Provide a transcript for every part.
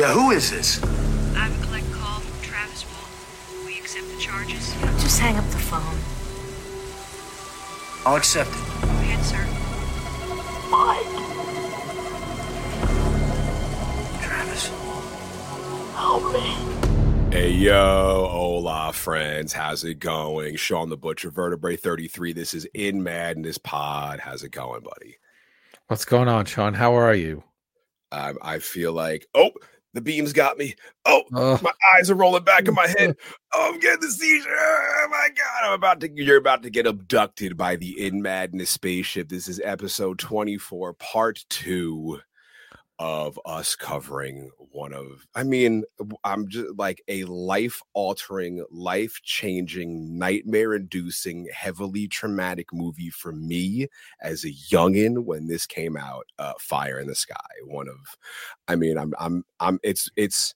Yeah, who is this? I have a collect call from Travis Walton. We accept the charges. Just hang up the phone. I'll accept it. Go ahead, sir. Travis. Help me. Hey yo, hola friends, how's it going? Shawn the Butcher, Vertebrae 33. This is In Madness Pod. How's it going, buddy? What's going on, Shawn? How are you? I, I feel like, oh, the beams got me. Oh, Oh, my eyes are rolling back in my head. Oh, I'm getting the seizure. Oh my god, I'm about to you're about to get abducted by the In Madness spaceship. This is episode 24, part two of us covering one of I mean, I'm just like a life altering, life changing, nightmare inducing, heavily traumatic movie for me as a youngin when this came out, uh Fire in the Sky. One of I mean, I'm I'm I'm it's it's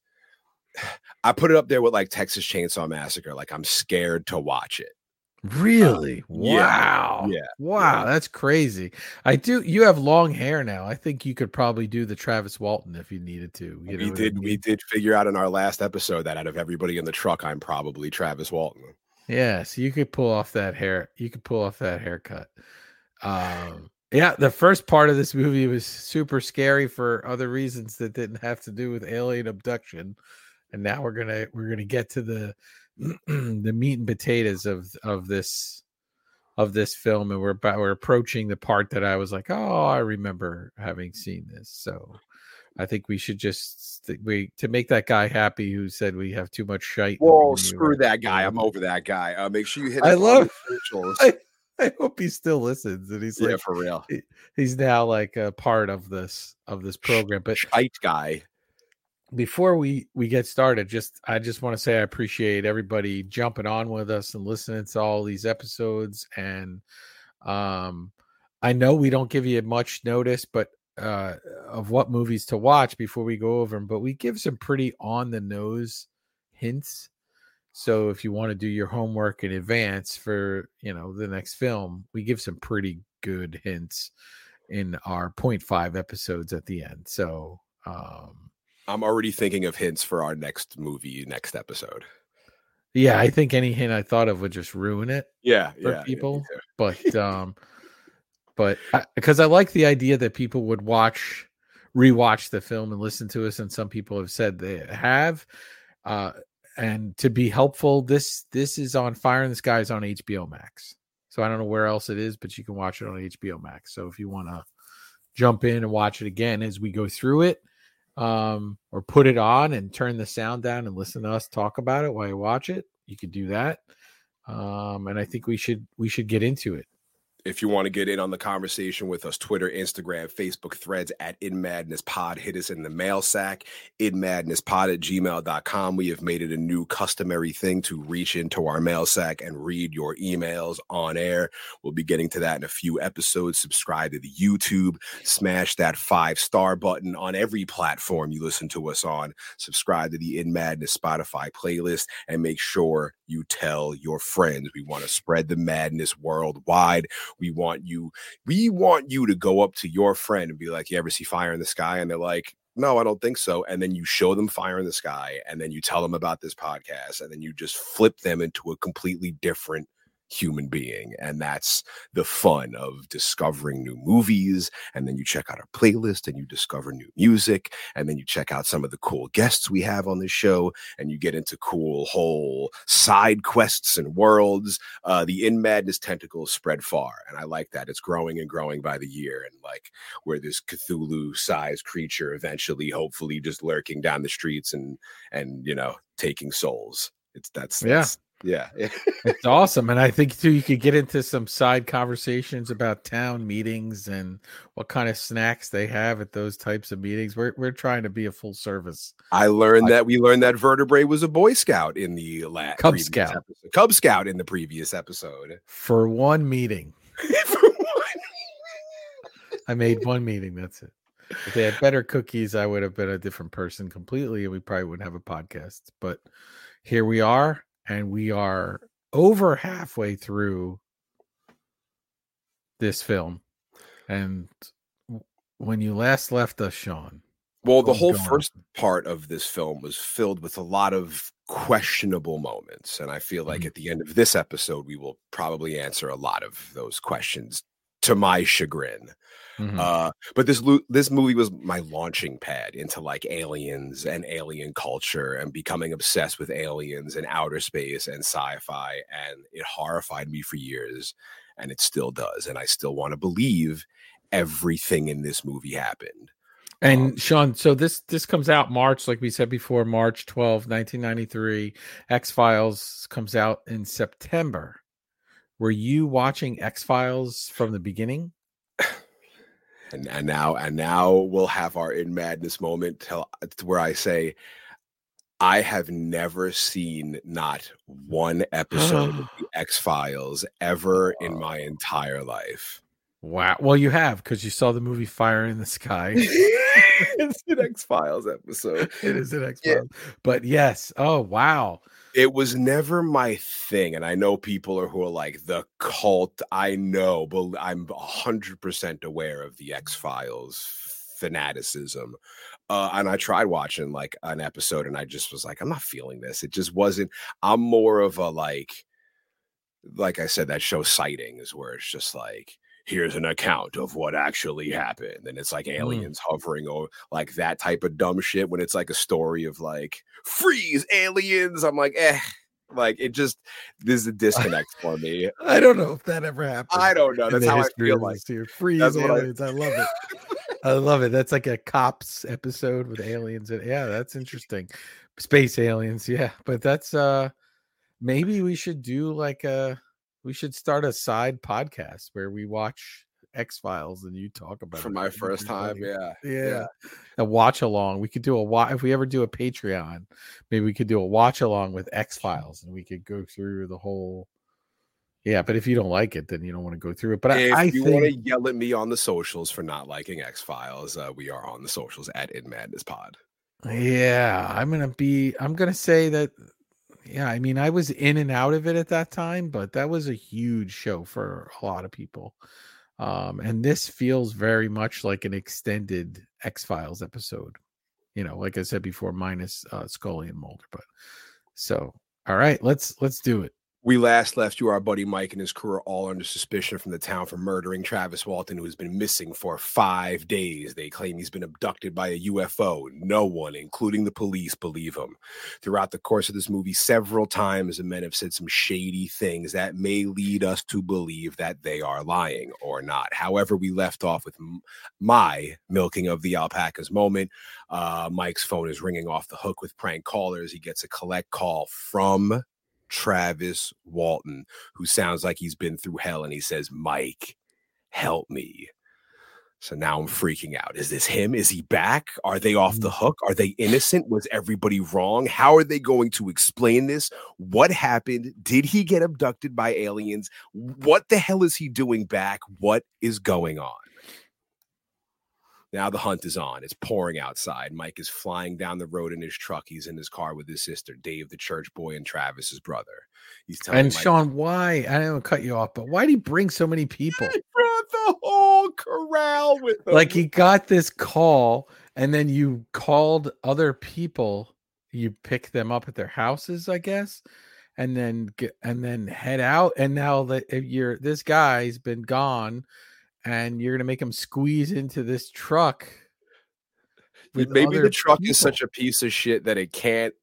I put it up there with like Texas Chainsaw Massacre. Like I'm scared to watch it. Really? yeah, wow. yeah, Wow, that's crazy. I do. You have long hair now. I think you could probably do the Travis Walton if you needed to. You know we what I did we did figure out in our last episode that out of everybody in the truck, I'm probably Travis Walton. Yeah, so you could pull off that hair. You could pull off that haircut. Um, yeah, the first part of this movie was super scary for other reasons that didn't have to do with alien abduction, and now we're gonna we're gonna get to the the meat and potatoes of of this of this film, and we're about we're approaching the part that I was like, oh, I remember having seen this. So I think we should just we to make that guy happy who said we have too much shite. Whoa, screw that guy. I'm over that guy. Uh, make sure you hit I love- I, I hope he still listens and he's yeah, like for real. he's now like a part of this of this program. But Shite guy. Before we we get started, just I just want to say I appreciate everybody jumping on with us and listening to all these episodes. And um I know we don't give you much notice, but uh of what movies to watch before we go over them, but we give some pretty on the nose hints. So if you want to do your homework in advance for you know the next film, we give some pretty good hints in our point five episodes at the end. So um I'm already thinking of hints for our next movie, next episode. yeah, I think any hint I thought of would just ruin it. Yeah, For yeah. people? too. But um but because I, like the idea that people would watch rewatch the film and listen to us and some people have said they have uh and to be helpful this this is on fire in the skies on hbo max so i don't know where else it is but you can watch it on hbo max so if you want to jump in and watch it again as we go through it um or put it on and turn the sound down and listen to us talk about it while you watch it you could do that. Um and i think we should we should get into it If you want to get in on the conversation with us, Twitter, Instagram, Facebook threads at In Madness Pod, hit us in the mail sack, inmadnesspod at gmail.com. We have made it a new customary thing to reach into our mail sack and read your emails on air. We'll be getting to that in a few episodes. Subscribe to the YouTube, smash that five star button on every platform you listen to us on. Subscribe to the In Madness Spotify playlist and make sure you tell your friends. We want to spread the madness worldwide. We want you, we want you to go up to your friend and be like, You ever see fire in the sky? And they're like, No, I don't think so. And then you show them fire in the sky, and then you tell them about this podcast, and then you just flip them into a completely different human being. And that's the fun of discovering new movies. And then you check out our playlist and you discover new music. And then you check out some of the cool guests we have on the show and you get into cool whole side quests and worlds. Uh, the In Madness tentacles spread far. And I like that. It's growing and growing by the year. And like where this Cthulhu sized creature eventually, hopefully, just lurking down the streets and, and, you know, taking souls. It's that's, Yeah. that's yeah. it's awesome and i think too you could get into some side conversations about town meetings and what kind of snacks they have at those types of meetings we're, we're trying to be a full service I learned that we learned that vertebrae was a Boy Scout in the last Cub Scout. episode. Cub Scout in the previous episode. for one meeting For one. i made one meeting that's it if they had better cookies i would have been a different person completely and we probably wouldn't have a podcast but here we are and we are over halfway through this film and when you last left us shawn Well, the whole on. first part of this film was filled with a lot of questionable moments. And I feel like Mhm. at the end of this episode, we will probably answer a lot of those questions to my chagrin. Mhm. Uh, but this this movie was my launching pad into like aliens and alien culture and becoming obsessed with aliens and outer space and sci-fi. And it horrified me for years, and it still does. And I still want to believe everything in this movie happened. And Um, Shawn, so this this comes out March, like we said before, March 12, 1993. X Files comes out in September. Were you watching X Files from the beginning? and, and now and now we'll have our in madness moment till uh, to where I say I have never seen not one episode of the X Files ever in my entire life. Wow. Well, you have because you saw the movie Fire in the Sky. it's an X Files episode. it is an X Yeah. Files. But yes. Oh, wow. It was never my thing, and I know people are who are like the cult. I know, but I'm hundred percent aware of the X Files fanaticism. Uh, and I tried watching like an episode, and I just was like, I'm not feeling this. It just wasn't. I'm more of a like, like I said, that show sightings, where it's just like. Here's an account of what actually happened, and it's like aliens hovering over, like that type of dumb shit. When it's like a story of like freeze aliens, I'm like, eh, like it just there's a disconnect for me. I don't know if that ever happened. I don't know. That's how I feel like. here. Freeze That's what I- aliens. I, love it. I love it. That's like a cops episode with aliens. And yeah, that's interesting. Space aliens. Yeah. But that's uh maybe we should do like a we should start a side podcast where we watch X Files and you talk about it For it. my first time, funny. yeah, Yeah. A watch along. We could do a watch if we ever do a Patreon, maybe we could do a watch along with X Files and we could go through the whole yeah, but if you don't like it, then you don't want to go through it. But if I, I you think want to yell at me on the socials for not liking X Files, uh, we are on the socials at In Madness Pod. Yeah, I'm gonna be. I'm gonna say that. Yeah, I mean, I was in and out of it at that time, but that was a huge show for a lot of people. Um, and this feels very much like an extended X Files episode. You know, like I said before, minus uh, Scully and Mulder. But so, all right, let's let's do it. We last left you, our buddy Mike and his crew are all under suspicion from the town for murdering Travis Walton, who has been missing for five days. They claim he's been abducted by a UFO. No one, including the police, believe him. Throughout the course of this movie, several times the men have said some shady things that may lead us to believe that they are lying or not. However, we left off with my milking of the alpacas moment. Uh, Mike's phone is ringing off the hook with prank callers. He gets a collect call from Travis Walton, who sounds like he's been through hell, and he says, Mike, help me. So now I'm freaking out. Is this him? Is he back? Are they off the mm. hook? Are they innocent? Was everybody wrong? How are they going to explain this? What happened? Did he get abducted by aliens? What the hell is he doing back? What is going on? Now the hunt is on. It's pouring outside. Mike is flying down the road in his truck. He's in his car with his sister, Dave, the church boy, and Travis, his brother. He's telling And Mike, Shawn, why? I don't cut you off, but why did he bring so many people? He brought the whole corral with him. like he got this call and then you called other people you pick them up at their houses i guess and then get and then head out and now that you're this guy's been gone and you're gonna make him squeeze into this truck maybe the truck is such a piece of shit that it can't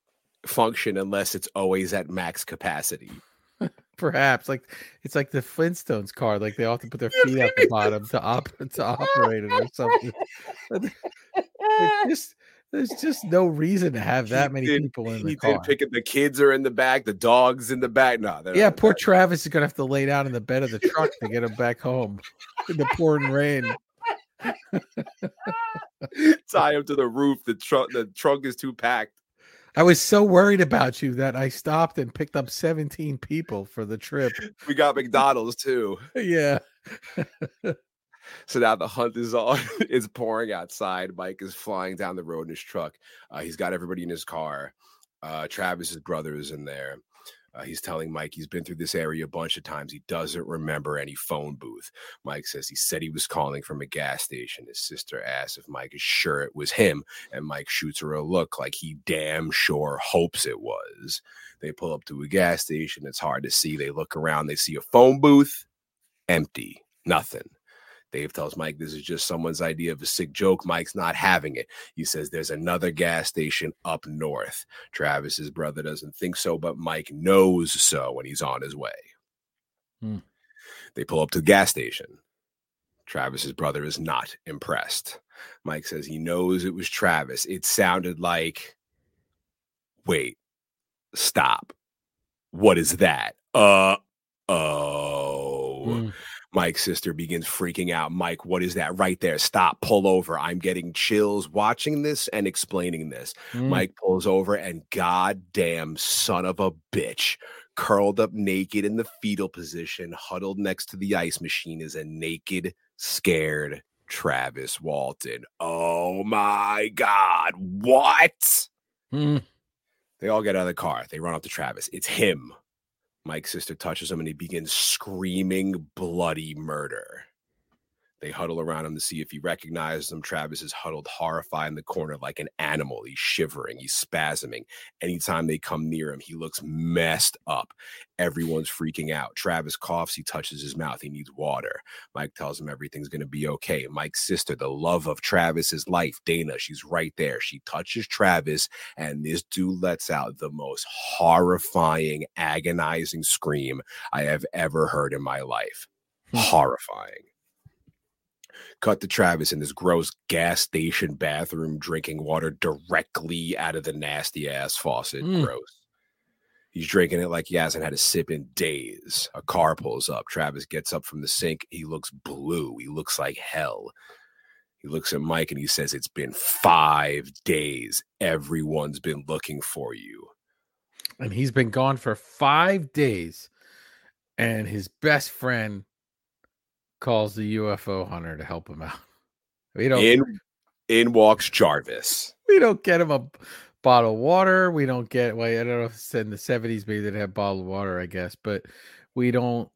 function unless it's always at max capacity. perhaps like it's like the flintstones car like they often put their feet at the bottom to op to operate it or something there's just there's just no reason to have He that many did- people in the He car did pick it. The kids are in the back. The dogs in the back. No, Yeah, poor Travis is gonna have to lay down in the bed of the truck to get him back home in the pouring rain. tie him to the roof. The trunk. The trunk is too packed. I was so worried about you that I stopped and picked up 17 people for the trip. We got McDonald's too. Yeah. So now the hunt is on. it's pouring outside. Mike is flying down the road in his truck. Uh, he's got everybody in his car. Uh, Travis's brother is in there. Uh, he's telling Mike he's been through this area a bunch of times. He doesn't remember any phone booth. Mike says he said he was calling from a gas station. His sister asks if Mike is sure it was him, and Mike shoots her a look like he damn sure hopes it was. They pull up to a gas station. It's hard to see. They look around. They see a phone booth, empty, nothing. Dave tells Mike this is just someone's idea of a sick joke. Mike's not having it. He says there's another gas station up north. Travis's brother doesn't think so, but Mike knows so when he's on his way. Hmm. They pull up to the gas station. Travis's brother is not impressed. Mike says he knows it was Travis. It sounded like, wait, stop. What is that? Uh oh. Hmm. Mike's sister begins freaking out. Mike, what is that right there? Stop, pull over. I'm getting chills watching this and explaining this. Mm. Mike pulls over, and goddamn son of a bitch, curled up naked in the fetal position, huddled next to the ice machine, is a naked, scared Travis Walton. Oh my God. What? Hmm. They all get out of the car. They run up to Travis. It's him. Mike's sister touches him and he begins screaming bloody murder. They huddle around him to see if he recognizes them. Travis is huddled, horrified in the corner like an animal. He's shivering, he's spasming. Anytime they come near him, he looks messed up. Everyone's freaking out. Travis coughs, he touches his mouth, he needs water. Mike tells him everything's going to be okay. Mike's sister, the love of Travis's life, Dana, she's right there. She touches Travis, and this dude lets out the most horrifying, agonizing scream I have ever heard in my life. Hmm. Horrifying cut to Travis in this gross gas station bathroom drinking water directly out of the nasty ass faucet. Mm. Gross. He's drinking it like he hasn't had a sip in days. A car pulls up. Travis gets up from the sink. He looks blue. He looks like hell. He looks at Mike and he says, It's been five days. Everyone's been looking for you. And he's been gone for five days. And his best friend calls the UFO hunter to help him out. We don't In in walks Jarvis. we don't get him a bottle of water. We don't get well, I don't know if it's in the 70s, maybe they'd have bottled water, I guess, but we don't,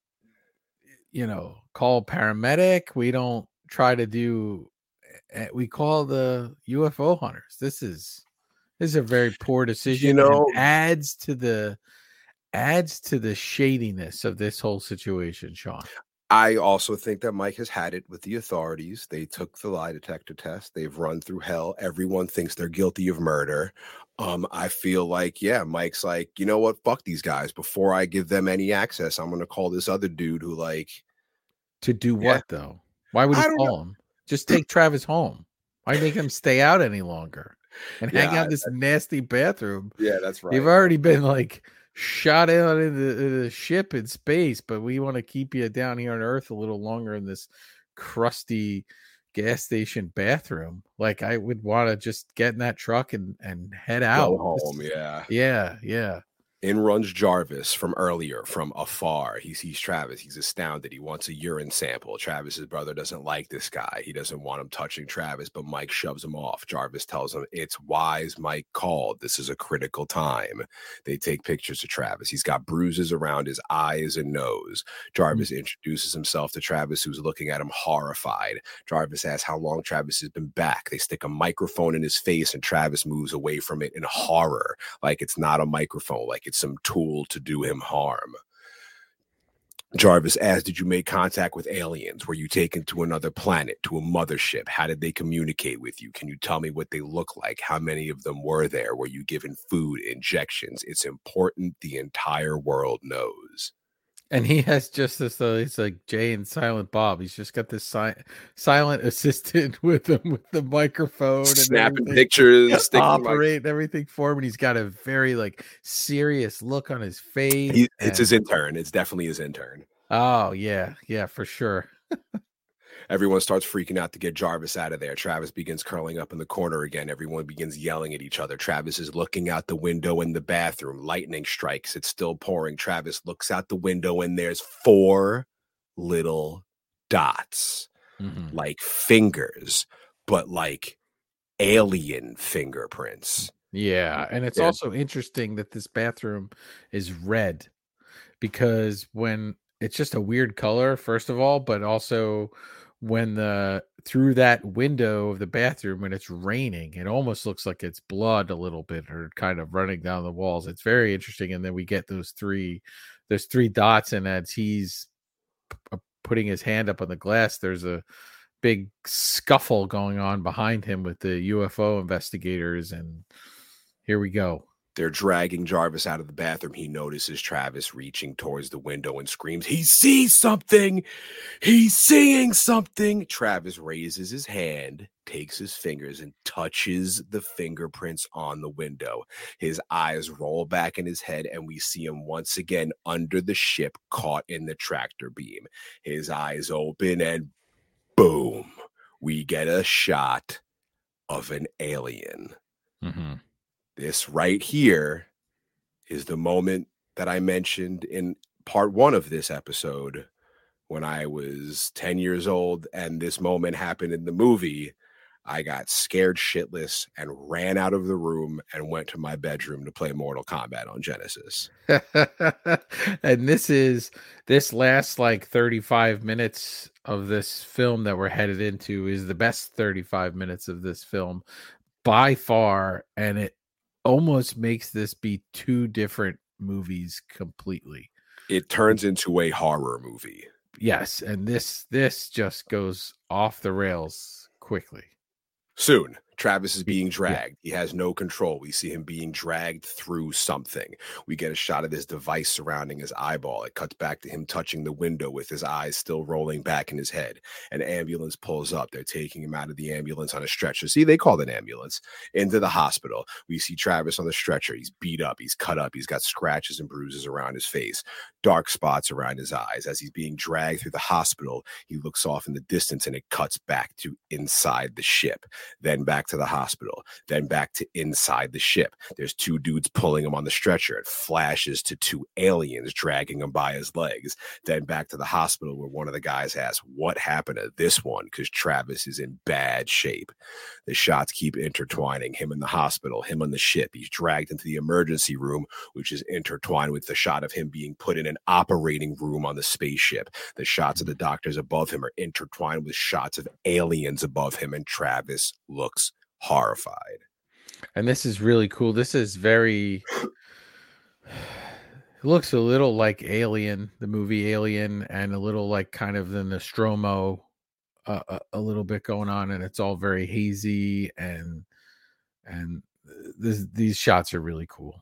you know, call paramedic. We don't try to do eh, we call the UFO hunters. This is this is a very poor decision. You know- adds to the adds to the shadiness of this whole situation, Shawn. I also think that Mike has had it with the authorities. They took the lie detector test. They've run through hell. Everyone thinks they're guilty of murder. Um, I feel like, yeah, Mike's like, you know what? Fuck these guys. Before I give them any access, I'm gonna call this other dude who like To do Yeah. what though? Why would he don't know. call him? Just take Travis home. Why make him stay out any longer and hang out in this nasty bathroom? Yeah, that's right. You've already been like shot out in the, ship in space, but we want to keep you down here on Earth a little longer in this crusty gas station bathroom. Like I would want to just get in that truck and and head out. Go home, yeah. yeah, yeah. In runs Jarvis from earlier, from afar. He sees Travis. He's astounded. He wants a urine sample. Travis's brother doesn't like this guy. He doesn't want him touching Travis, but Mike shoves him off. Jarvis tells him it's wise Mike called. This is a critical time. They take pictures of Travis. He's got bruises around his eyes and nose. Hmm. Jarvis introduces himself to Travis, who's looking at him horrified. Jarvis asks how long Travis has been back. They stick a microphone in his face, and Travis moves away from it in horror like it's not a microphone, like it's some tool to do him harm. Jarvis asks, Did you make contact with aliens? Were you taken to another planet, to a mothership? How did they communicate with you? Can you tell me what they look like? How many of them were there? Were you given food, injections? It's important the entire world knows. And he has just this. Uh, he's like Jay and Silent Bob. He's just got this si- silent assistant with him with the microphone, and Snapping pictures, my- everything for him, and he's got a very like serious look on his face. He, it's and- his intern. It's definitely his intern. oh yeah, yeah, for sure. Everyone starts freaking out to get Jarvis out of there. Travis begins curling up in the corner again. Everyone begins yelling at each other. Travis is looking out the window in the bathroom. Lightning strikes. It's still pouring. Travis looks out the window and there's four little dots, Mhm. like fingers, but like alien fingerprints. Yeah, and it's Yeah. also interesting that this bathroom is red because when it's just a weird color, first of all, but also when the through that window of the bathroom when it's raining, it almost looks like it's blood a little bit or kind of running down the walls. It's very interesting, and then we get those three, there's three dots, and as he's p- uh, putting his hand up on the glass, there's a big scuffle going on behind him with the UFO investigators, and here we go. They're dragging Jarvis out of the bathroom. He notices Travis reaching towards the window and screams, He sees something! He's seeing something! Travis raises his hand, takes his fingers, and touches the fingerprints on the window. His eyes roll back in his head, and we see him once again under the ship, caught in the tractor beam. His eyes open, and boom, we get a shot of an alien Mm-hmm. This right here is the moment that I mentioned in part one of this episode when I was 10 years old and this moment happened in the movie. I got scared shitless and ran out of the room and went to my bedroom to play Mortal Kombat on Genesis. and this is this last like 35 minutes of this film that we're headed into is the best 35 minutes of this film by far and it almost makes this be two different movies completely. It turns into a horror movie. yes and this this just goes off the rails quickly. Soon, Travis is Be- being yeah. dragged. He has no control. We see him being dragged through something. We get a shot of this device surrounding his eyeball. It cuts back to him touching the window with his eyes still rolling back in his head. An ambulance pulls up. They're taking him out of the ambulance on a stretcher. See, they called an ambulance into the hospital. We see Travis on the stretcher. He's beat up. He's cut up. He's got scratches and bruises around his face, dark spots around his eyes. As he's being dragged through the hospital, he looks off in the distance and it cuts back to inside the ship then back to the hospital, then back to inside the ship. There's two dudes pulling him on the stretcher. It flashes to two aliens dragging him by his legs. Then back to the hospital where one of the guys asks, What happened to this one? Because Travis is in bad shape. The shots keep intertwining him in the hospital, him on the ship. He's dragged into the emergency room, which is intertwined with the shot of him being put in an operating room on the spaceship. The shots of the doctors above him are intertwined with shots of aliens above him, and Travis looks horrified. and this is really cool this is very it looks a little like alien the movie alien and a little like kind of the nostromo uh, a, a little bit going on and it's all very hazy and and uh, this, these shots are really cool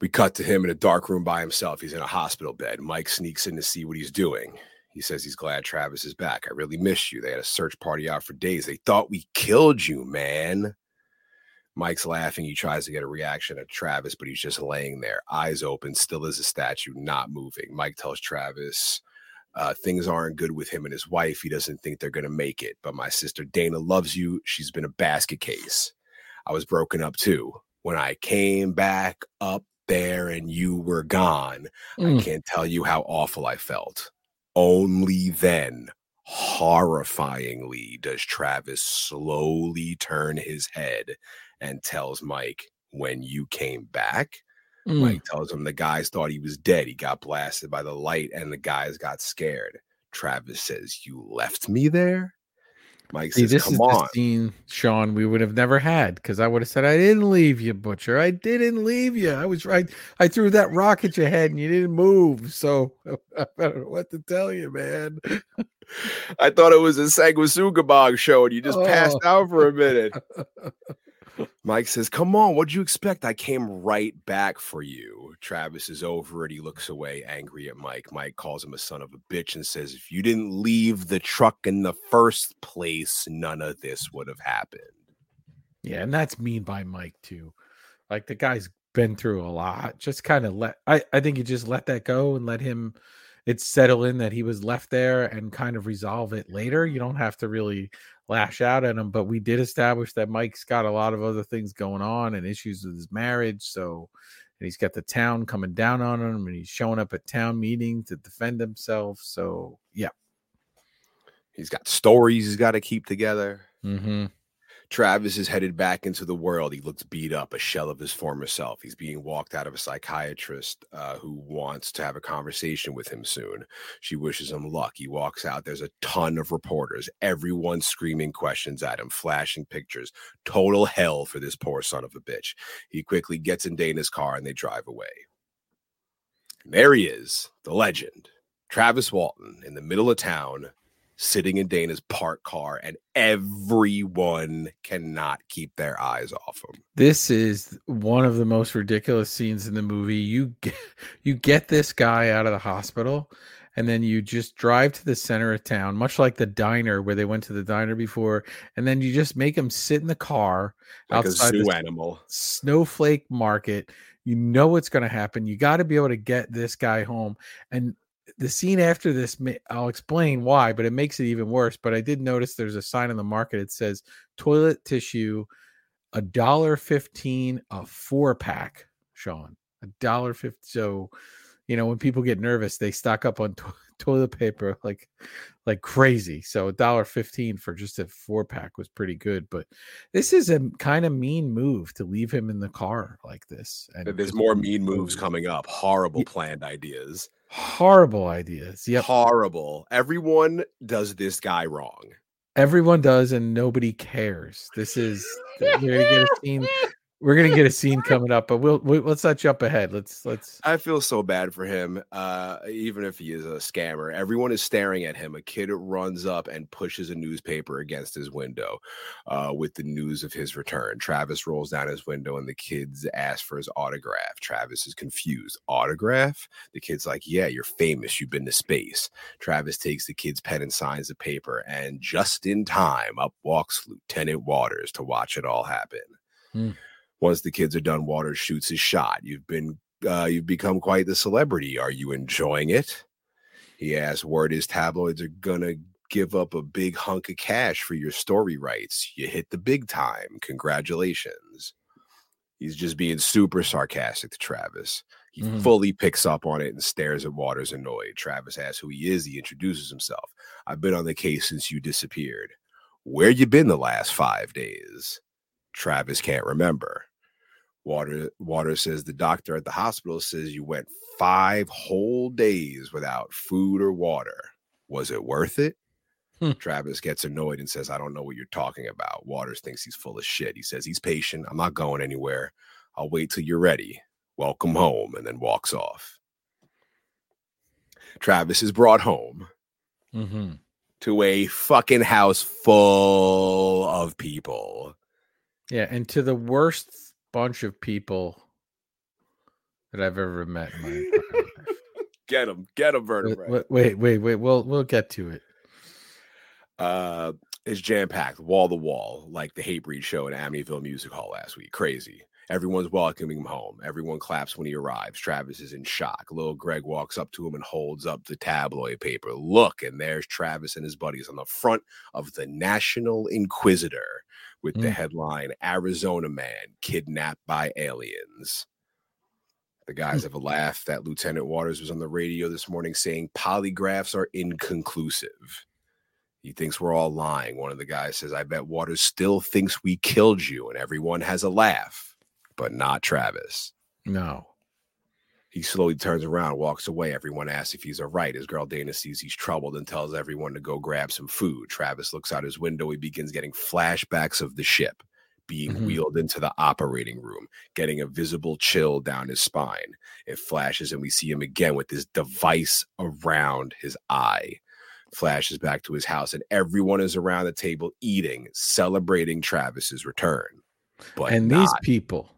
We cut to him in a dark room by himself. He's in a hospital bed. Mike sneaks in to see what he's doing. He says he's glad Travis is back. I really missed you. They had a search party out for days. They thought we killed you, man. Mike's laughing. He tries to get a reaction at Travis, but he's just laying there, eyes open, still as a statue, not moving. Mike tells Travis uh, things aren't good with him and his wife. He doesn't think they're going to make it. But my sister Dana loves you. She's been a basket case. I was broken up too. When I came back up there and you were gone, I Mm. can't tell you how awful I felt. Only then, horrifyingly, does Travis slowly turn his head and tells Mike, When you came back, Mm. Mike tells him the guys thought he was dead. He got blasted by the light and the guys got scared. Travis says, You left me there? Mike See, says, this is on. the scene, Shawn, we would have never had because I would have said, I didn't leave you, Butcher. I didn't leave you. I was right. I threw that rock at your head and you didn't move. So I don't know what to tell you, man. I thought it was a Sanguisugabogg show and you just passed Oh. out for a minute. Mike says, Come on, what'd you expect? I came right back for you. Travis is over it. He looks away, angry at Mike. Mike calls him a son of a bitch and says, If you didn't leave the truck in the first place, none of this would have happened. Yeah, and that's mean by Mike too. Like the guy's been through a lot. Just kind of let I I think you just let that go and let him it settle in that he was left there and kind of resolve it later. You don't have to really lash out at him, but we did establish that Mike's got a lot of other things going on and issues with his marriage, so and he's got the town coming down on him and he's showing up at town meeting to defend himself. So, yeah. He's got stories he's got to keep together. Mhm. Travis is headed back into the world. He looks beat up, a shell of his former self. He's being walked out of a psychiatrist uh, who wants to have a conversation with him soon. She wishes him luck. He walks out. There's a ton of reporters, everyone screaming questions at him, flashing pictures. Total hell for this poor son of a bitch. He quickly gets in Dana's car and they drive away. And there he is, the legend, Travis Walton, in the middle of town, sitting in Dana's parked car, and everyone cannot keep their eyes off him. This is one of the most ridiculous scenes in the movie. You get, you get this guy out of the hospital and then you just drive to the center of town, much like the diner where they went to the diner before, and then you just make him sit in the car Like a outside zoo this animal. snowflake market. You know what's going to happen. You got to be able to get this guy home. And the scene after this, I'll explain why, but it makes it even worse. But I did notice there's a sign on the market. It says toilet tissue, a dollar fifteen a four pack. Shawn, a dollar fifty. So, you know, when people get nervous, they stock up on to- toilet paper like like crazy. So a dollar fifteen for just a four pack was pretty good. But this is a kind of mean move to leave him in the car like this. And There's more mean moves coming up. Horrible planned ideas. horrible ideas. Yep. Horrible. Everyone does this guy wrong. Everyone does, and nobody cares. This is we're gonna get a scene. We're gonna get a scene coming up, but we'll, we let's not jump ahead. Let's let's. I feel so bad for him. Uh, even if he is a scammer, everyone is staring at him. A kid runs up and pushes a newspaper against his window uh, with the news of his return. Travis rolls down his window and the kids ask for his autograph. Travis is confused. Autograph? The kid's like, Yeah, you're famous. You've been to space. Travis takes the kid's pen and signs the paper. And just in time, up walks Lieutenant Watters to watch it all happen. Hmm. Once the kids are done, Watters shoots his shot. You've been uh, you've become quite the celebrity. Are you enjoying it? He asks, word is tabloids are gonna give up a big hunk of cash for your story rights. You hit the big time. Congratulations. He's just being super sarcastic to Travis. He Mhm. fully picks up on it and stares at Watters annoyed. Travis asks who he is. He introduces himself. I've been on the case since you disappeared. Where you been the last five days? Travis can't remember. Water Water says the doctor at the hospital says you went five whole days without food or water. Was it worth it? Hmm. Travis gets annoyed and says, I don't know what you're talking about. Watters thinks he's full of shit. He says he's patient. I'm not going anywhere. I'll wait till you're ready. Welcome home, and then walks off. Travis is brought home Mm-hmm. to a fucking house full of people. Yeah, and to the worst bunch of people that I've ever met in my life. Get him, get him, Wait, vertebrae. wait, wait, wait, wait. We'll we'll get to it. uh is jam packed wall to wall like the Hatebreed show at Amityville Music Hall last week. Crazy. Everyone's welcoming him home. Everyone claps when he arrives. Travis is in shock. Little Greg walks up to him and holds up the tabloid paper. Look, and there's Travis and his buddies on the front of the National Inquisitor with the Mm. headline Arizona Man Kidnapped by Aliens. The guys have a laugh that Lieutenant Watters was on the radio this morning saying polygraphs are inconclusive. He thinks we're all lying. One of the guys says, I bet Watters still thinks we killed you. And everyone has a laugh, but not Travis. No. He slowly turns around, walks away. Everyone asks if he's all right. His girl Dana sees he's troubled and tells everyone to go grab some food. Travis looks out his window. He begins getting flashbacks of the ship being Mhm. wheeled into the operating room, getting a visible chill down his spine. It flashes, and we see him again with this device around his eye. Flashes back to his house, and everyone is around the table eating, celebrating Travis's return. But and not, these people,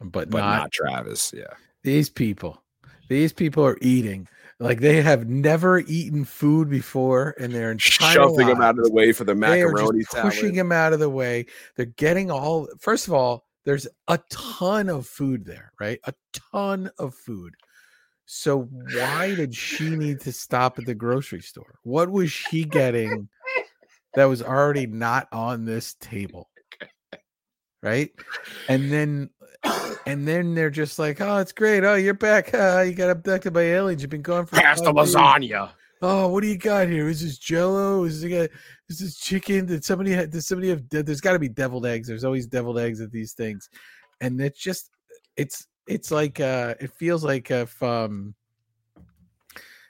but, but not, not Travis. Yeah. These people. These people are eating like they have never eaten food before in their entire shoving them out of the way for the They are macaroni just pushing salad. him out of the way. They're getting all. First of all, there's a ton of food there, right? A ton of food. So why did she need to stop at the grocery store? What was she getting that was already not on this table? Right? And then and then they're just like, "Oh, it's great. Oh, you're back. Uh, you got abducted by aliens. You've been gone for Pass the five days." lasagna. Oh, what do you got here? Is this Jello? Is this, is this chicken? Did somebody have, did somebody have? There's got to be deviled eggs. There's always deviled eggs at these things, and it's just it's it's like uh it feels like if um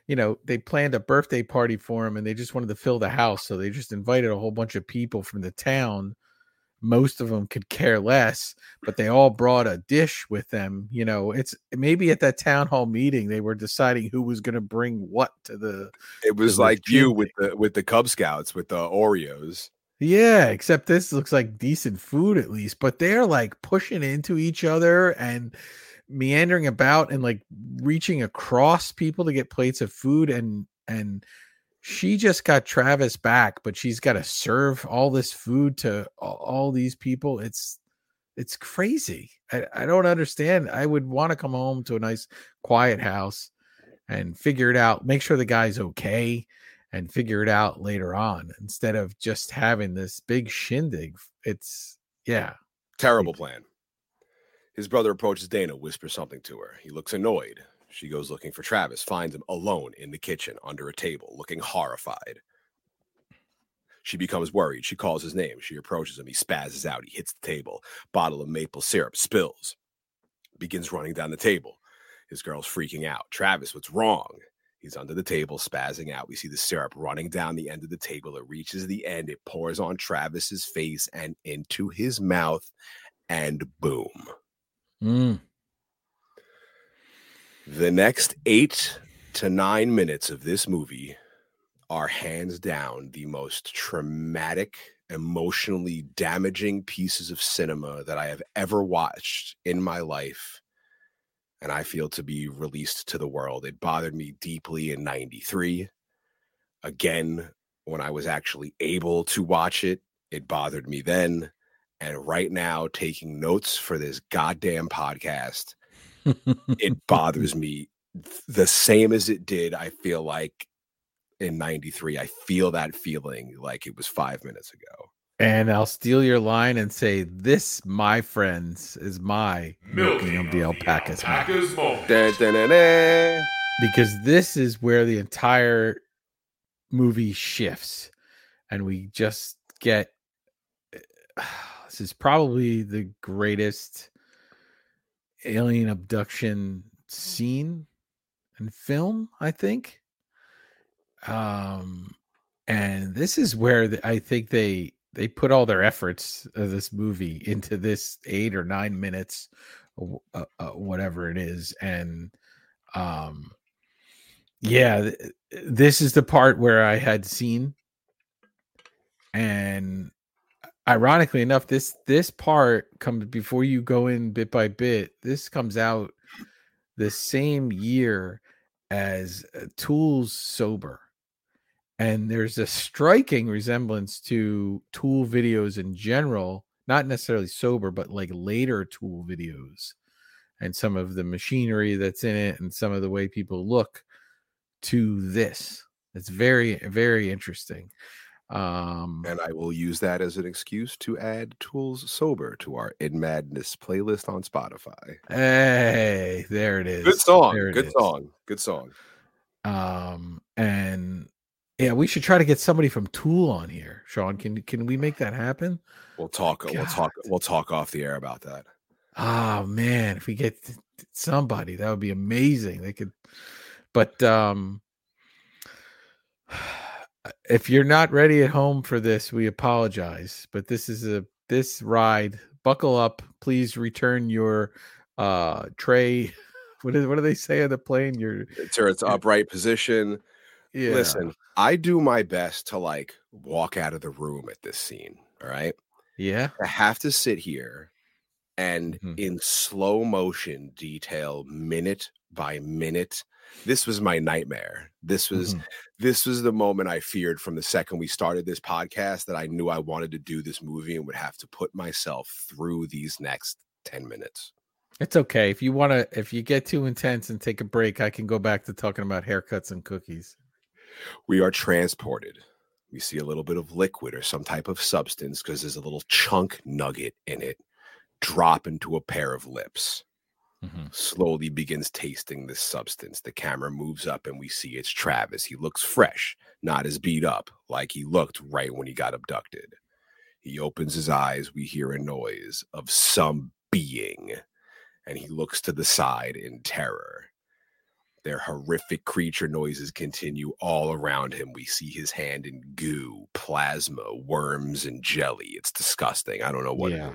you know they planned a birthday party for him and they just wanted to fill the house, so they just invited a whole bunch of people from the town most of them could care less, but they all brought a dish with them. You know, it's maybe at that town hall meeting they were deciding who was going to bring what to the. It was like you gym with the with the Cub Scouts with the Oreos. Yeah, except this looks like decent food at least, but they're like pushing into each other and meandering about and like reaching across people to get plates of food and and she just got Travis back, but she's got to serve all this food to all these people. It's it's crazy. I, I don't understand. I would want to come home to a nice quiet house and figure it out, make sure the guy's okay and figure it out later on instead of just having this big shindig. It's yeah. Terrible plan. His brother approaches Dana, whispers something to her. He looks annoyed. She goes looking for Travis, finds him alone in the kitchen under a table, looking horrified. She becomes worried. She calls his name. She approaches him. He spazzes out. He hits the table. Bottle of maple syrup spills. Begins running down the table. His girl's freaking out. Travis, what's wrong? He's under the table, spazzing out. We see the syrup running down the end of the table. It reaches the end. It pours on Travis's face and into his mouth, and boom. Mm. The next eight to nine minutes of this movie are hands down the most traumatic, emotionally damaging pieces of cinema that I have ever watched in my life. And I feel to be released to the world. It bothered me deeply in 93. Again, when I was actually able to watch it, it bothered me then. And right now, taking notes for this goddamn podcast, it bothers me the same as it did. I feel like in 93, I feel that feeling like it was five minutes ago. And I'll steal your line and say, This, my friends, is my milking of the alpacas. moment." moment. Dun. Because this is where the entire movie shifts. And we just get this is probably the greatest alien abduction scene in film, I think. Um, and this is where the, I think they they put all their efforts of this movie into this eight or nine minutes, uh, uh, whatever it is, and um, yeah, th- this is the part where I had seen, and ironically enough, this this part comes before you go in bit by bit. This comes out the same year as uh, Tool's Sober. And there's a striking resemblance to Tool videos in general, not necessarily sober, but like later Tool videos and some of the machinery that's in it and some of the way people look to this. It's very, very interesting. Um, And I will use that as an excuse to add Tools Sober to our In Madness playlist on Spotify. hey, there it is. Good song. Good is. song. Good song. Um, and yeah, we should try to get somebody from Tool on here. Shawn, can can we make that happen? We'll talk. We'll talk. We'll talk off the air about that. Oh man, if we get somebody, that would be amazing. They could, but um, if you're not ready at home for this, we apologize. But this is a this ride. Buckle up, please. Return your uh tray. What is what do they say on the plane? Your sir, its upright position. yeah. Listen, I do my best to like walk out of the room at this scene. All right. yeah, I have to sit here and Mhm. in slow motion detail minute by minute. This was my nightmare. This was Mhm. this was the moment I feared from the second we started this podcast that I knew I wanted to do this movie and would have to put myself through these next 10 minutes. It's okay if you want to. If you get too intense and take a break, I can go back to talking about haircuts and cookies. We are transported. We see a little bit of liquid or some type of substance because there's a little chunk nugget in it drop into a pair of lips. Mhm. slowly begins tasting this substance. The camera moves up and we see it's Travis. He looks fresh, not as beat up like he looked right when he got abducted. He opens his eyes. We hear a noise of some being, and he looks to the side in terror. Their horrific creature noises continue all around him. We see his hand in goo, plasma, worms, and jelly. It's disgusting. I don't know what Yeah.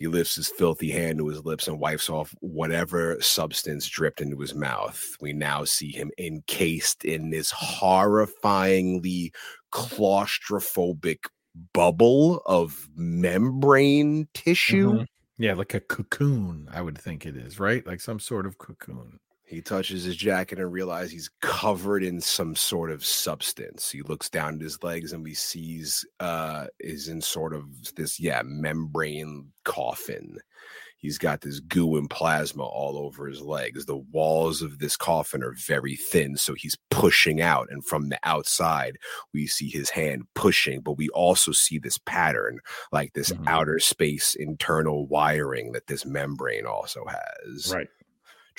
He lifts his filthy hand to his lips and wipes off whatever substance dripped into his mouth. We now see him encased in this horrifyingly claustrophobic bubble of membrane tissue. Mhm. Yeah, like a cocoon, I would think it is, right? Like some sort of cocoon. He touches his jacket and realizes he's covered in some sort of substance. He looks down at his legs and we sees uh is in sort of this yeah membrane coffin. He's got this goo and plasma all over his legs. The walls of this coffin are very thin, so he's pushing out. And from the outside, we see his hand pushing, but we also see this pattern, like this Mhm. outer space internal wiring that this membrane also has. Right.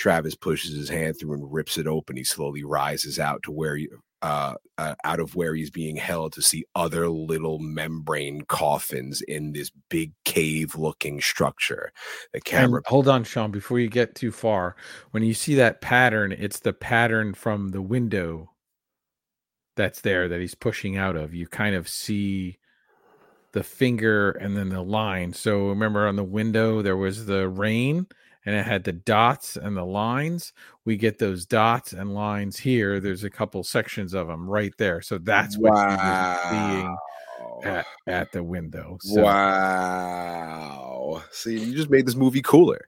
Travis pushes his hand through and rips it open. He slowly rises out to where he, uh, uh, out of where he's being held to see other little membrane coffins in this big cave-looking structure. The And camera, hold on, Shawn, before you get too far. When you see that pattern, it's the pattern from the window that's there that he's pushing out of. You kind of see the finger and then the line. So remember on the window there was the rain and it had the dots and the lines. We get those dots and lines here. There's a couple sections of them right there. So that's what was seeing at, at the window. So Wow. See, you just made this movie cooler.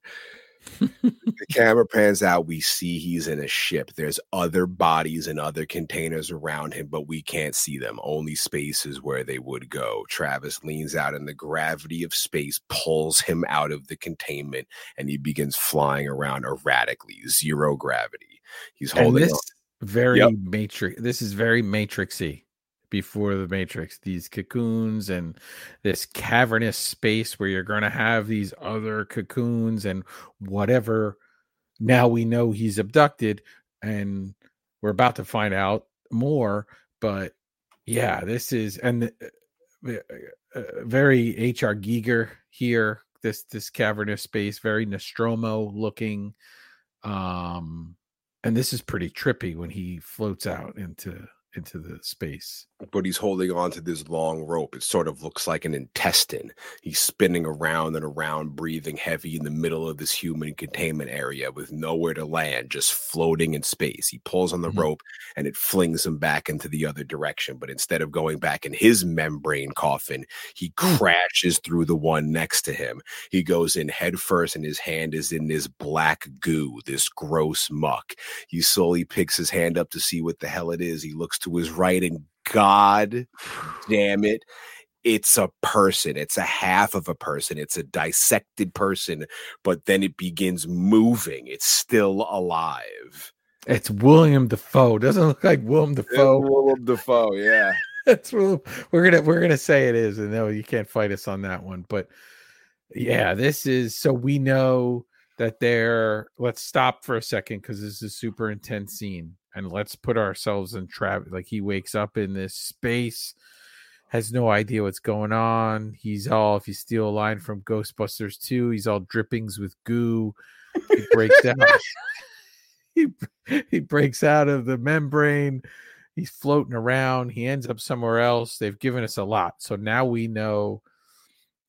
The camera pans out. We see he's in a ship. There's other bodies and other containers around him, but we can't see them. Only spaces where they would go. Travis leans out, and the gravity of space pulls him out of the containment, and he begins flying around erratically. Zero gravity. He's and holding this on. very Yep. matrix this is very matrixy before the matrix these cocoons and this cavernous space where you're going to have these other cocoons and whatever. Now we know he's abducted and we're about to find out more but yeah this is and uh, uh, very hr giger here this this cavernous space very nostromo looking um and this is pretty trippy when he floats out into into the space but he's holding on to this long rope. It sort of looks like an intestine. He's spinning around and around, breathing heavy in the middle of this human containment area with nowhere to land, just floating in space. He pulls on the Mhm. rope and it flings him back into the other direction. But instead of going back in his membrane coffin, he crashes through the one next to him. He goes in head first, and his hand is in this black goo, this gross muck. He slowly picks his hand up to see what the hell it is. He looks to his right, and God damn it. It's a person. It's a half of a person. It's a dissected person, but then it begins moving. It's still alive. it's william dafoe doesn't look like william dafoe William Dafoe, yeah. that's we're gonna we're gonna say it is and no you can't fight us on that one but yeah this is so we know that they're let's stop for a second because this is a super intense scene and let's put ourselves in trap like he wakes up in this space has no idea what's going on he's all if you steal a line from ghostbusters 2 he's all drippings with goo he breaks out he, he breaks out of the membrane he's floating around he ends up somewhere else they've given us a lot so now we know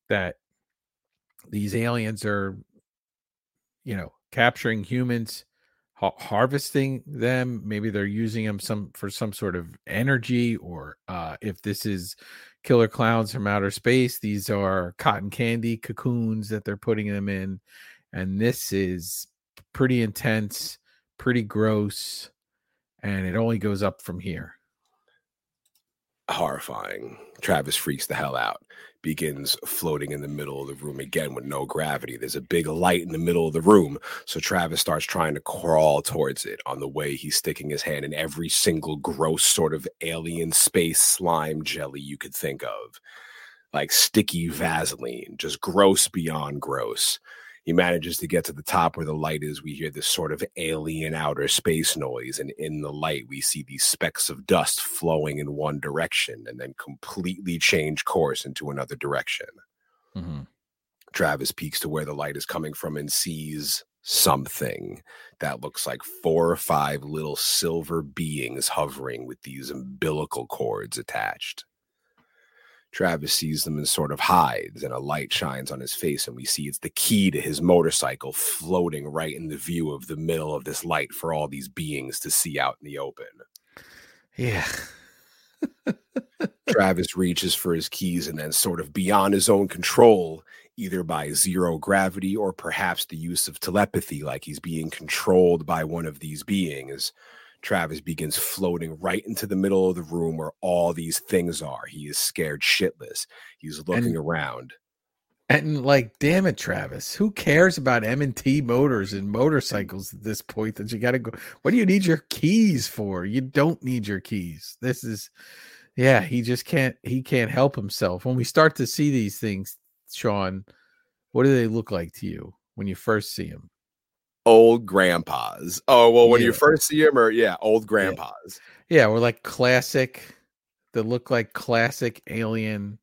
that these aliens are you know capturing humans ha- harvesting them maybe they're using them some for some sort of energy or uh if this is killer clowns from outer space these are cotton candy cocoons that they're putting them in and this is pretty intense pretty gross and it only goes up from here Horrifying. Travis freaks the hell out, begins floating in the middle of the room again with no gravity. There's a big light in the middle of the room. So Travis starts trying to crawl towards it. On the way, he's sticking his hand in every single gross sort of alien space slime jelly you could think of, like sticky Vaseline, just gross beyond gross. He manages to get to the top where the light is. We hear this sort of alien outer space noise, and in the light, we see these specks of dust flowing in one direction and then completely change course into another direction. Mhm. Travis peeks to where the light is coming from and sees something that looks like four or five little silver beings hovering with these umbilical cords attached. Travis sees them and sort of hides, and a light shines on his face, and we see it's the key to his motorcycle floating right in the view of the middle of this light for all these beings to see out in the open. Yeah. Travis reaches for his keys and then, sort of beyond his own control, either by zero gravity or perhaps the use of telepathy, like he's being controlled by one of these beings, Travis begins floating right into the middle of the room where all these things are. He is scared shitless. He's looking And- around. And like, damn it, Travis, who cares about M and T motors and motorcycles at this point? That you got to go. What do you need your keys for? You don't need your keys. This is, yeah, he just can't. He can't help himself. When we start to see these things, Shawn, what do they look like to you when you first see them? Old grandpas. Oh, well, when you first see them, or yeah, old grandpas. Yeah, we're like classic. That look like classic alien.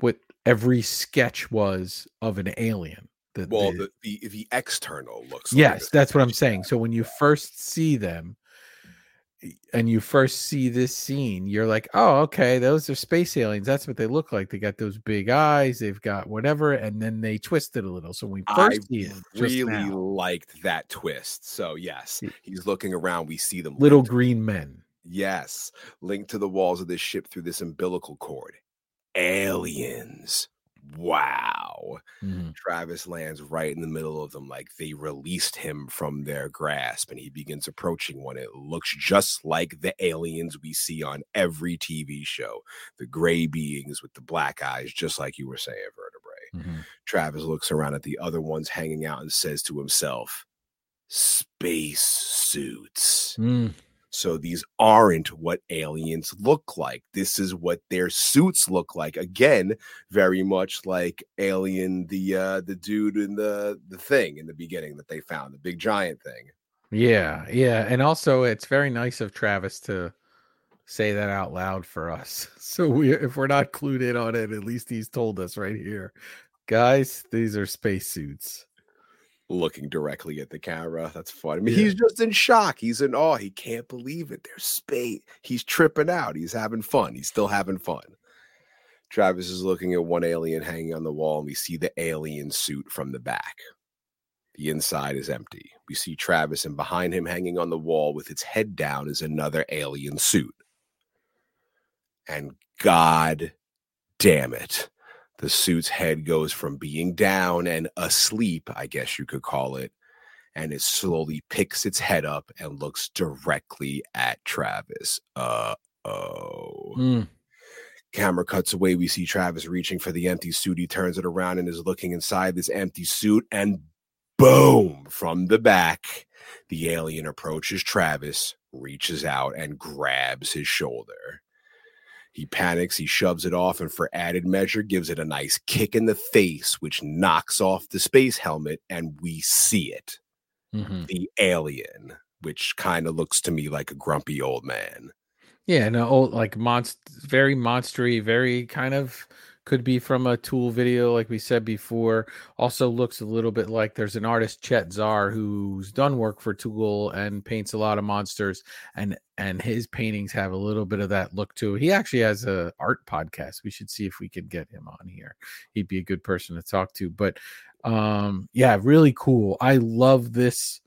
What every sketch was of an alien. The- Well, the- the, the, external looks yes a that's what i'm saying so when you first see them and you first see this scene you're like oh okay those are space aliens that's what they look like they got those big eyes they've got whatever and then they twist it a little so when we I first see it just really now, liked that twist. So yes, he's looking around. We see them little linked- green men Yes, linked to the walls of this ship through this umbilical cord. Aliens. Wow. Mhm. Travis lands right in the middle of them, like they released him from their grasp, and he begins approaching one. It looks just like the aliens we see on every TV show the gray beings with the black eyes, just like you were saying, Vertebrae. Mhm. Travis looks around at the other ones hanging out and says to himself, Space suits. Mm. So these aren't what aliens look like. This is what their suits look like. Again, very much like Alien, the uh the dude in the the thing in the beginning that they found, the big giant thing. yeah yeah and also it's very nice of travis to say that out loud for us so we if we're not clued in on it at least he's told us right here guys these are spacesuits Looking directly at the camera. That's funny. I mean, Yeah. he's just in shock. He's in awe. He can't believe it. There's space. He's tripping out. He's having fun. He's still having fun. Travis is looking at one alien hanging on the wall, and we see the alien suit from the back. The inside is empty. We see Travis, and behind him, hanging on the wall with its head down, is another alien suit. And God damn it, the suit's head goes from being down and asleep, I guess you could call it, and it slowly picks its head up and looks directly at Travis. Uh oh. Mm. Camera cuts away. We see Travis reaching for the empty suit. He turns it around and is looking inside this empty suit. And boom, from the back, the alien approaches Travis, reaches out, and grabs his shoulder. He panics, he shoves it off, and for added measure, gives it a nice kick in the face, which knocks off the space helmet, and we see it Mhm. the alien, which kind of looks to me like a grumpy old man. Yeah, no, oh, like monst, very monstery, very kind of could be from a Tool video, like we said before. Also looks a little bit like there's an artist Chet Zar who's done work for Tool and paints a lot of monsters, and and his paintings have a little bit of that look to it. He actually has a art podcast. We should see if we could get him on here. He'd be a good person to talk to. But um, yeah, really cool. I love this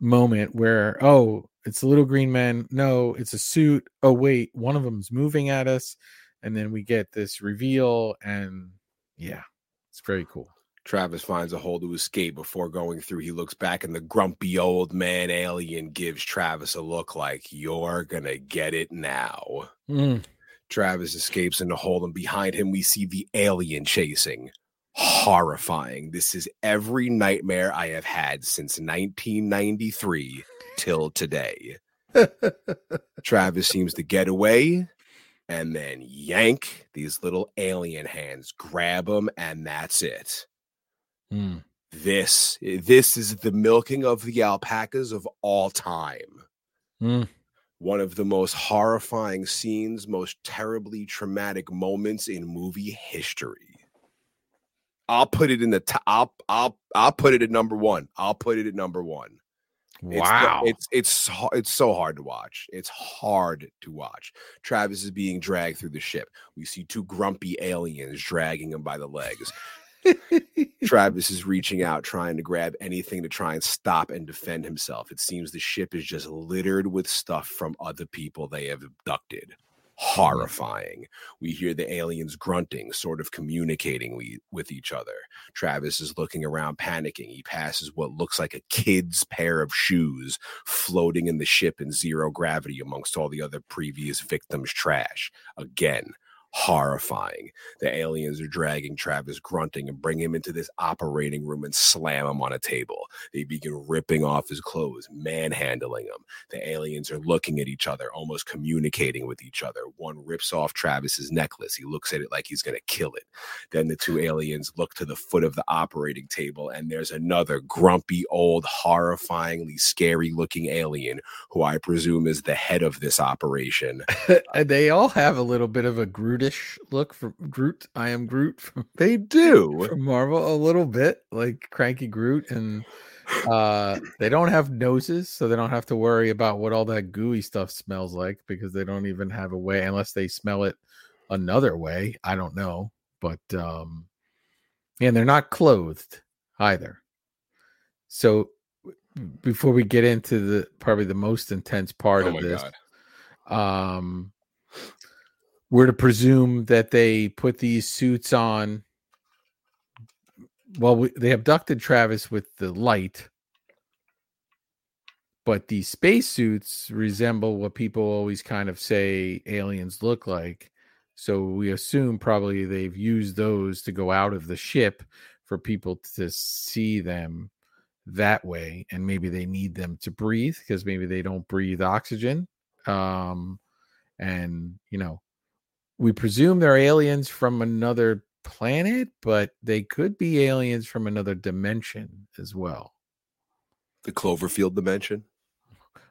moment where oh it's a little green man no it's a suit oh wait one of them's moving at us and then we get this reveal and yeah it's very cool Travis finds a hole to escape before going through. He looks back, and the grumpy old man alien gives Travis a look like, You're gonna get it now. Mm, Travis escapes in the hole, and behind him, we see the alien chasing. Horrifying. This is every nightmare I have had since 1993 till today. Travis seems to get away and then yank these little alien hands, grab them, and that's it. mm. This this is the milking of the alpacas of all time. Mm. One of the most horrifying scenes, most terribly traumatic moments in movie history. I'll put it in the top. I'll, I'll I'll put it at number one. I'll put it at number one. It's- Wow. It's it's ho- it's so hard to watch. It's hard to watch. Travis is being dragged through the ship. We see two grumpy aliens dragging him by the legs. Travis is reaching out, trying to grab anything to try and stop and defend himself. It seems the ship is just littered with stuff from other people they have abducted. Horrifying. We hear the aliens grunting, sort of communicating we, with each other. Travis is looking around, panicking. He passes what looks like a kid's pair of shoes floating in the ship in zero gravity amongst all the other previous victims' trash. Again, horrifying. The aliens are dragging Travis grunting and bring him into this operating room and slam him on a table. They begin ripping off his clothes, manhandling him. The aliens are looking at each other, almost communicating with each other. One rips off Travis's necklace. He looks at it like he's going to kill it. Then the two aliens look to the foot of the operating table, and there's another grumpy, old, horrifyingly scary looking alien who I presume is the head of this operation. and they all have a little bit of a Look from Groot. I am Groot from, They do. from Marvel, a little bit like Cranky Groot, and uh, they don't have noses, so they don't have to worry about what all that gooey stuff smells like because they don't even have a way unless they smell it another way. I don't know, but um, and they're not clothed either. So before we get into the probably the most intense part Oh of this, God. um we're to presume that they put these suits on well we, they abducted travis with the light. But these spacesuits resemble what people always kind of say aliens look like. So we assume probably they've used those to go out of the ship for people to see them that way. And maybe they need them to breathe because maybe they don't breathe oxygen. Um and you know we presume they're aliens from another planet but they could be aliens from another dimension as well The Cloverfield dimension.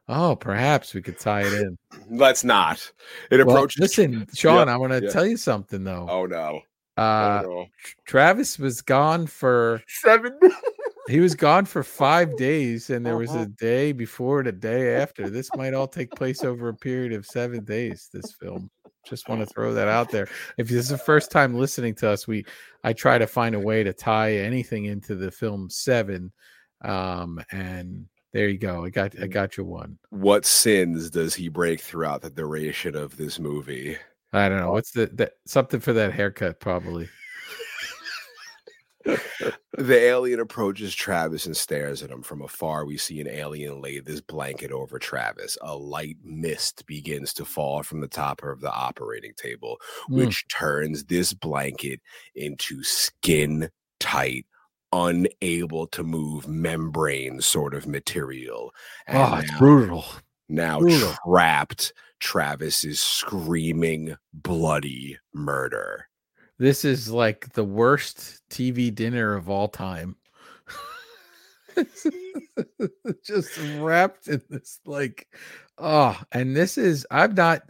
oh perhaps we could tie it in Let's not. It well, approaches. listen shawn i want to yeah. tell you something though oh no. uh oh no. travis was gone for Seven. he was gone for five days and there was Uh-huh. a day before and a day after this might all take place over a period of seven days this film just want to throw that out there. If this is the first time listening to us we i try to find a way to tie anything into the film seven um and there you go i got i got you one. What sins does he break throughout the duration of this movie? i don't know what's the that something for that haircut probably The alien approaches Travis and stares at him from afar. We see an alien lay this blanket over Travis. A light mist begins to fall from the top of the operating table, Mm. which turns this blanket into skin tight, unable to move membrane sort of material. And oh it's now- brutal now Brutal. trapped, Travis is screaming bloody murder. This is like the worst TV dinner of all time. Just wrapped in this, like, oh, and this is, I've not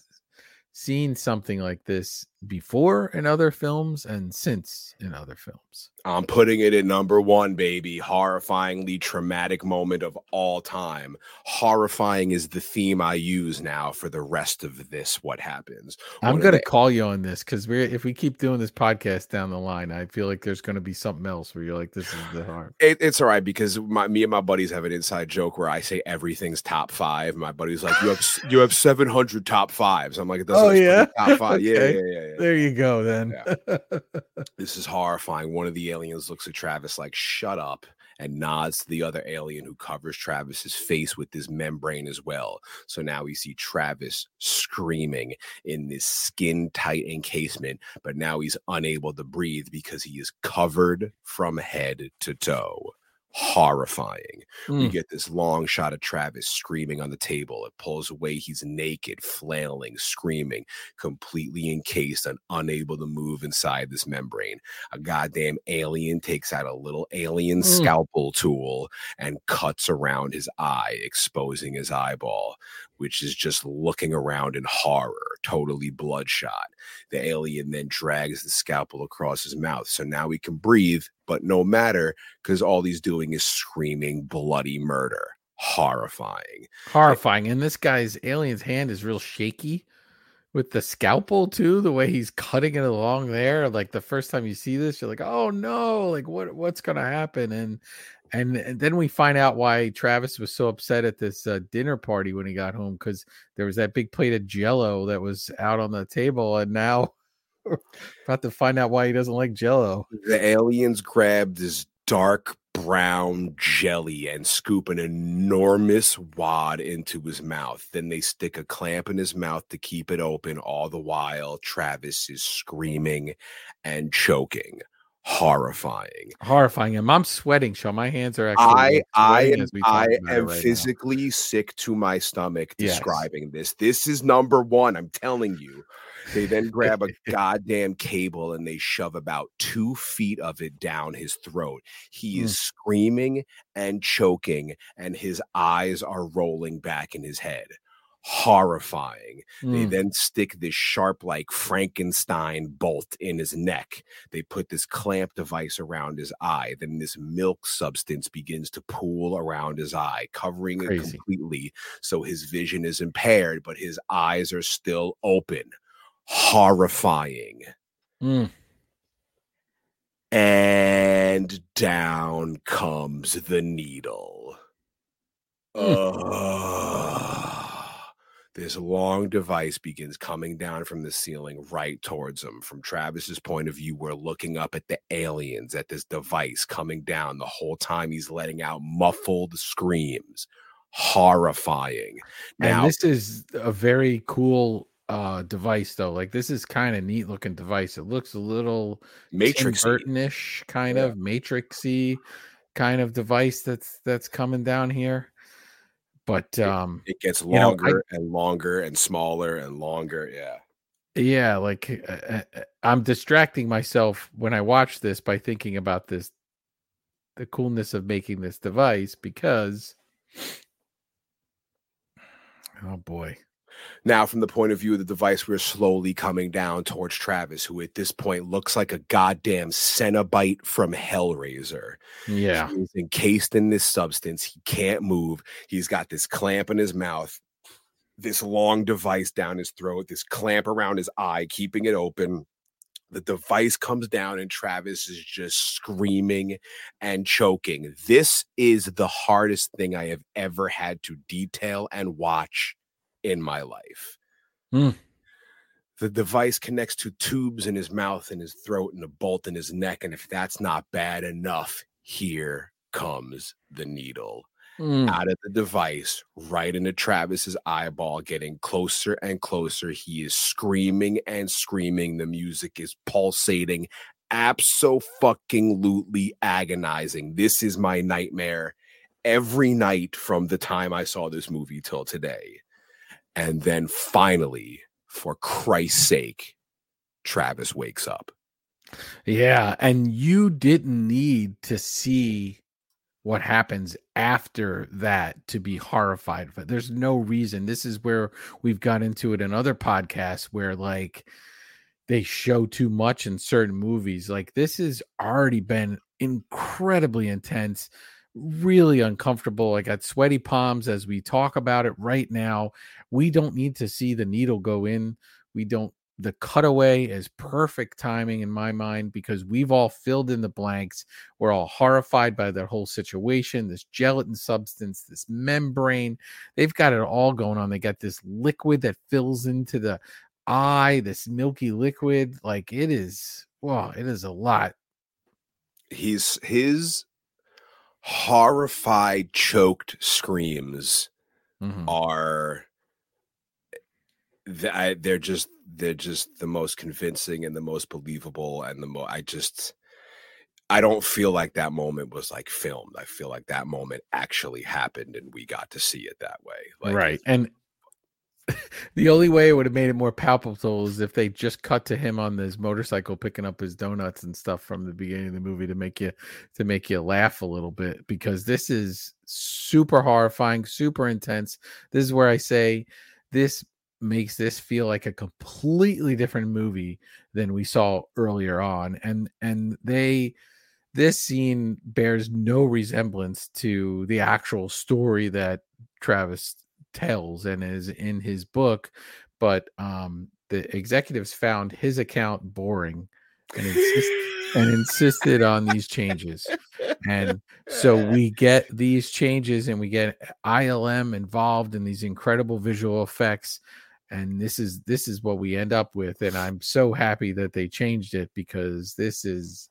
seen something like this before in other films and since in other films. I'm putting it at number one, baby. Horrifyingly traumatic moment of all time. Horrifying is the theme I use now for the rest of this. What happens? I'm gonna the- call you on this because we're if we keep doing this podcast down the line, I feel like there's gonna be something else where you're like, this is the harm. It, it's all right because my, me and my buddies have an inside joke where I say everything's top five. My buddy's like, "You have you have 700 top fives. I'm like, "It doesn't Oh, yeah? top five. Yeah, yeah, yeah, yeah. There you go, then. This is horrifying. One of the aliens looks at Travis like, shut up, and nods to the other alien who covers Travis's face with this membrane as well. So now we see Travis screaming in this skin tight encasement, but now he's unable to breathe because he is covered from head to toe. Horrifying. We Mm. get this long shot of Travis screaming on the table. It pulls away. He's naked, flailing, screaming, completely encased and unable to move inside this membrane. A goddamn alien takes out a little alien Mm. scalpel tool and cuts around his eye, exposing his eyeball, which is just looking around in horror, totally bloodshot. The alien then drags the scalpel across his mouth. So now he can breathe, but no matter because all he's doing is screaming bloody murder. Horrifying. horrifying. And this guy's alien's hand is real shaky with the scalpel too. The way he's cutting it along there, like the first time you see this, you're like, "Oh no! Like what? What's gonna happen?" And and, then we find out why Travis was so upset at this uh, dinner party when he got home because there was that big plate of Jello that was out on the table, and now about to find out why he doesn't like Jello. The aliens grab this dark brown jelly and scoop an enormous wad into his mouth. Then they stick a clamp in his mouth to keep it open. All the while, Travis is screaming and choking. Horrifying. Horrifying. And I'm sweating, Shawn. My hands are actually I I am as we talk I am right now. physically sick to my stomach Yes. describing this. This is number one. I'm telling you. They then grab a goddamn cable and they shove about two feet of it down his throat. He Mm. is screaming and choking, and his eyes are rolling back in his head. Horrifying. They Mm. then stick this sharp, like Frankenstein bolt in his neck. They put this clamp device around his eye. Then this milk substance begins to pool around his eye, covering it completely. So his vision is impaired, but his eyes are still open. Horrifying. Mm. And down comes the needle. Ugh. This long device begins coming down from the ceiling right towards him. From Travis's point of view, we're looking up at the aliens, at this device coming down the whole time he's letting out muffled screams. Horrifying. Now, and this is a very cool uh device though like this is kind of neat looking device it looks a little Matrix. ish kind Yeah. of matrixy kind of device that's that's coming down here but um It gets You know, I- longer and longer and smaller and longer. Yeah. yeah like uh, uh, uh, i'm distracting myself when i watch this by thinking about this the coolness of making this device because oh boy Now, from the point of view of the device, we're slowly coming down towards Travis, who at this point looks like a goddamn Cenobite from Hellraiser. yeah He's encased in this substance. He can't move. He's got this clamp in his mouth, this long device down his throat, this clamp around his eye, keeping it open. The device comes down, and Travis is just screaming and choking. This is the hardest thing I have ever had to detail and watch in my life. Hmm. The device connects to tubes in his mouth and his throat and a bolt in his neck. And if that's not bad enough, here comes the needle Mm. out of the device right into Travis's eyeball, getting closer and closer. He is screaming and screaming. The music is pulsating, absolutely agonizing. This is my nightmare every night from the time I saw this movie till today. And then finally, for Christ's sake, Travis wakes up. Yeah, and you didn't need to see what happens after that to be horrified. But there's no reason. This is where we've got into it in other podcasts where like they show too much in certain movies. Like this has already been incredibly intense, really uncomfortable. I got sweaty palms as we talk about it right now. We don't need to see the needle go in. We don't the cutaway is perfect timing in my mind because we've all filled in the blanks. We're all horrified by that whole situation, this gelatin substance, this membrane. They've got it all going on. They got this liquid that fills into the eye, this milky liquid. Like it is, wow, it is a lot. He's his horrified, choked screams Mhm. are th- they're just they're just the most convincing and the most believable and the most I just I don't feel like that moment was like filmed. I feel like that moment actually happened and we got to see it that way. Like, right. And the only way it would have made it more palpable is if they just cut to him on this motorcycle picking up his donuts and stuff from the beginning of the movie to make you to make you laugh a little bit because this is super horrifying, super intense. This is where I say this makes this feel like a completely different movie than we saw earlier on and and they this scene bears no resemblance to the actual story that Travis tells and is in his book, but um, the executives found his account boring and, insist- and insisted on these changes. And so we get these changes and we get ILM involved in these incredible visual effects and this is this is what we end up with and i'm so happy that they changed it because this is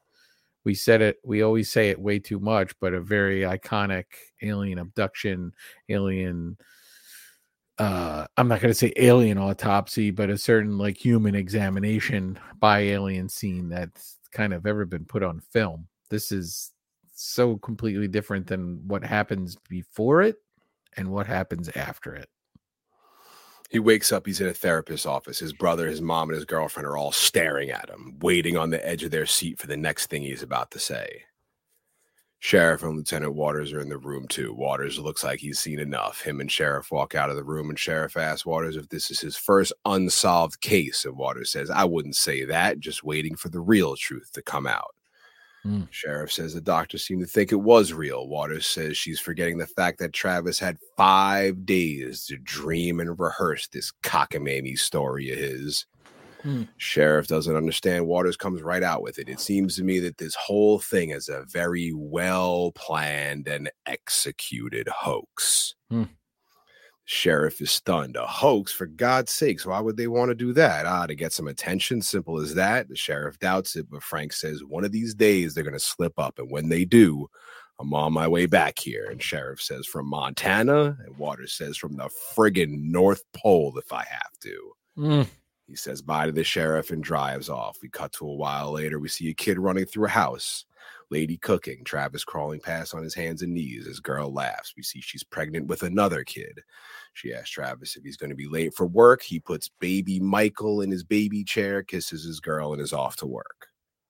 we said it we always say it way too much but a very iconic alien abduction alien uh i'm not going to say alien autopsy but a certain like human examination by alien scene that's kind of ever been put on film this is so completely different than what happens before it and what happens after it He wakes up, he's in a therapist's office. His brother, his mom, and his girlfriend are all staring at him, waiting on the edge of their seat for the next thing he's about to say. Sheriff and Lieutenant Watters are in the room too. Watters looks like he's seen enough. Him and Sheriff walk out of the room, and Sheriff asks Watters if this is his first unsolved case. And Watters says, I wouldn't say that, just waiting for the real truth to come out. Hmm. Sheriff says the doctor seemed to think it was real. Watters says she's forgetting the fact that Travis had five days to dream and rehearse this cockamamie story of his. Hmm. Sheriff doesn't understand. Watters comes right out with it. It seems to me that this whole thing is a very well planned and executed hoax. Hmm. Sheriff is stunned. A hoax, for God's sakes. Why would they want to do that? Ah, to get some attention. Simple as that. The sheriff doubts it, but Frank says one of these days they're going to slip up. And when they do, I'm on my way back here. And Sheriff says from Montana, and Watters says from the friggin' North Pole if I have to. Mm. He says bye to the sheriff and drives off. We cut to a while later. We see a kid running through a house, lady cooking, Travis crawling past on his hands and knees. His girl laughs. We see she's pregnant with another kid. She asks Travis if he's going to be late for work. He puts baby Michael in his baby chair, kisses his girl, and is off to work.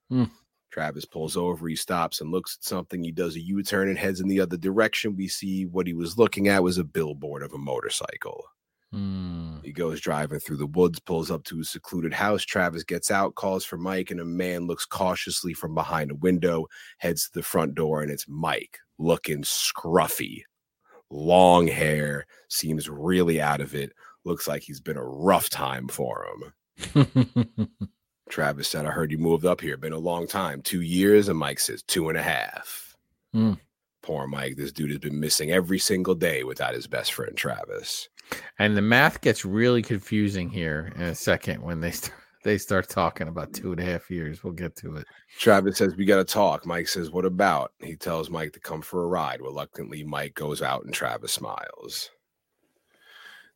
Hmm. Travis pulls over. He stops and looks at something. He does a U turn and heads in the other direction. We see what he was looking at was a billboard of a motorcycle. Mm. He goes driving through the woods, pulls up to a secluded house. Travis gets out, calls for Mike, and a man looks cautiously from behind a window, heads to the front door, and it's Mike looking scruffy. Long hair, seems really out of it. Looks like he's been a rough time for him. Travis said, I heard you moved up here. Been a long time. Two years. And Mike says, two and a half. Hmm. Poor Mike. This dude has been missing every single day without his best friend, Travis. And the math gets really confusing here in a second when they start they start talking about two and a half years. We'll get to it. Travis says, We got to talk. Mike says, What about? He tells Mike to come for a ride. Reluctantly, Mike goes out and Travis smiles.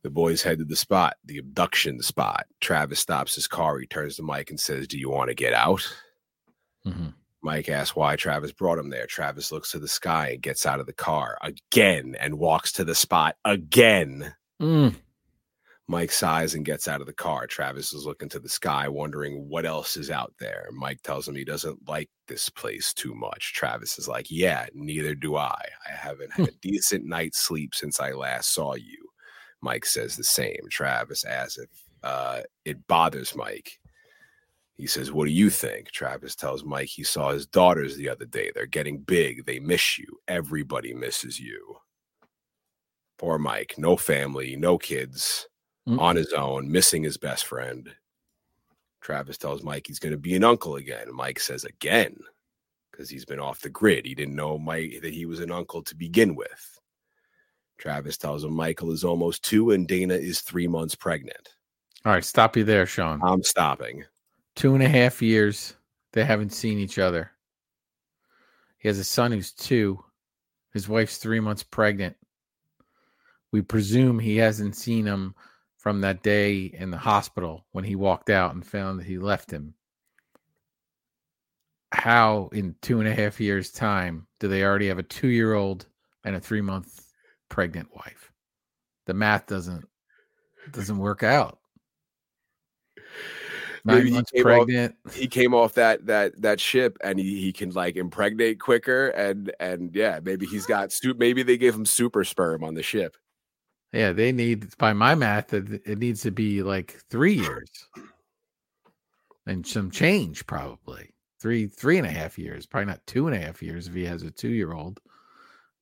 The boys head to the spot, the abduction spot. Travis stops his car. He turns to Mike and says, Do you want to get out? Mhm. Mike asks why Travis brought him there. Travis looks to the sky and gets out of the car again and walks to the spot again. Mm. Mike sighs and gets out of the car. Travis is looking to the sky, wondering what else is out there. Mike tells him he doesn't like this place too much. Travis is like, Yeah, neither do I. I haven't had a decent night's sleep since I last saw you. Mike says the same. Travis asks if uh, it bothers Mike. He says, What do you think? Travis tells Mike he saw his daughters the other day. They're getting big. They miss you. Everybody misses you. Poor Mike. No family, no kids, Mm. on his own, missing his best friend. Travis tells Mike he's going to be an uncle again. Mike says, Again, because he's been off the grid. He didn't know Mike that he was an uncle to begin with. Travis tells him Michael is almost two and Dana is three months pregnant. All right, stop you there, Shawn. I'm stopping. Two and a half years. They haven't seen each other. He has a son who's two. His wife's three months pregnant. We presume he hasn't seen him from that day in the hospital when he walked out and found that he left him. how in two and a half years' time do they already have a two year old and a three month pregnant wife? The math doesn't doesn't work out. Nine Maybe he months came off- pregnant. he came off that that that ship and he, he can like impregnate quicker and and yeah maybe he's got stu- maybe they gave him super sperm on the ship Yeah, they need by my math it, it needs to be like three years. And some change probably. Three three and a half years probably not two and a half years if he has a two year old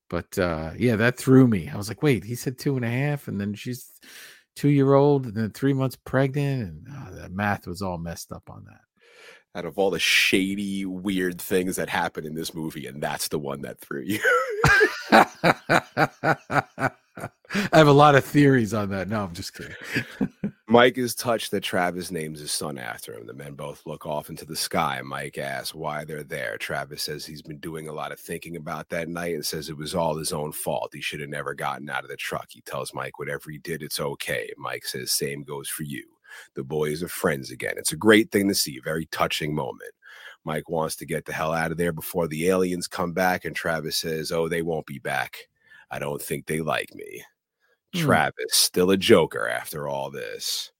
but uh yeah that threw me. I was like wait he said two and a half and then she's two year old and then three months pregnant? And uh, that math was all messed up on that. Out of all the shady weird things that happen in this movie and that's the one that threw you I have a lot of theories on that. No, I'm just kidding. Mike is touched that Travis names his son after him. The men both look off into the sky. Mike asks why they're there. Travis says he's been doing a lot of thinking about that night and says it was all his own fault. He should have never gotten out of the truck. He tells Mike whatever he did, it's okay. Mike says, same goes for you. The boys are friends again. It's a great thing to see, a very touching moment. Mike wants to get the hell out of there before the aliens come back, and Travis says, Oh, they won't be back. I don't think they like me. Hmm. Travis, still a joker after all this.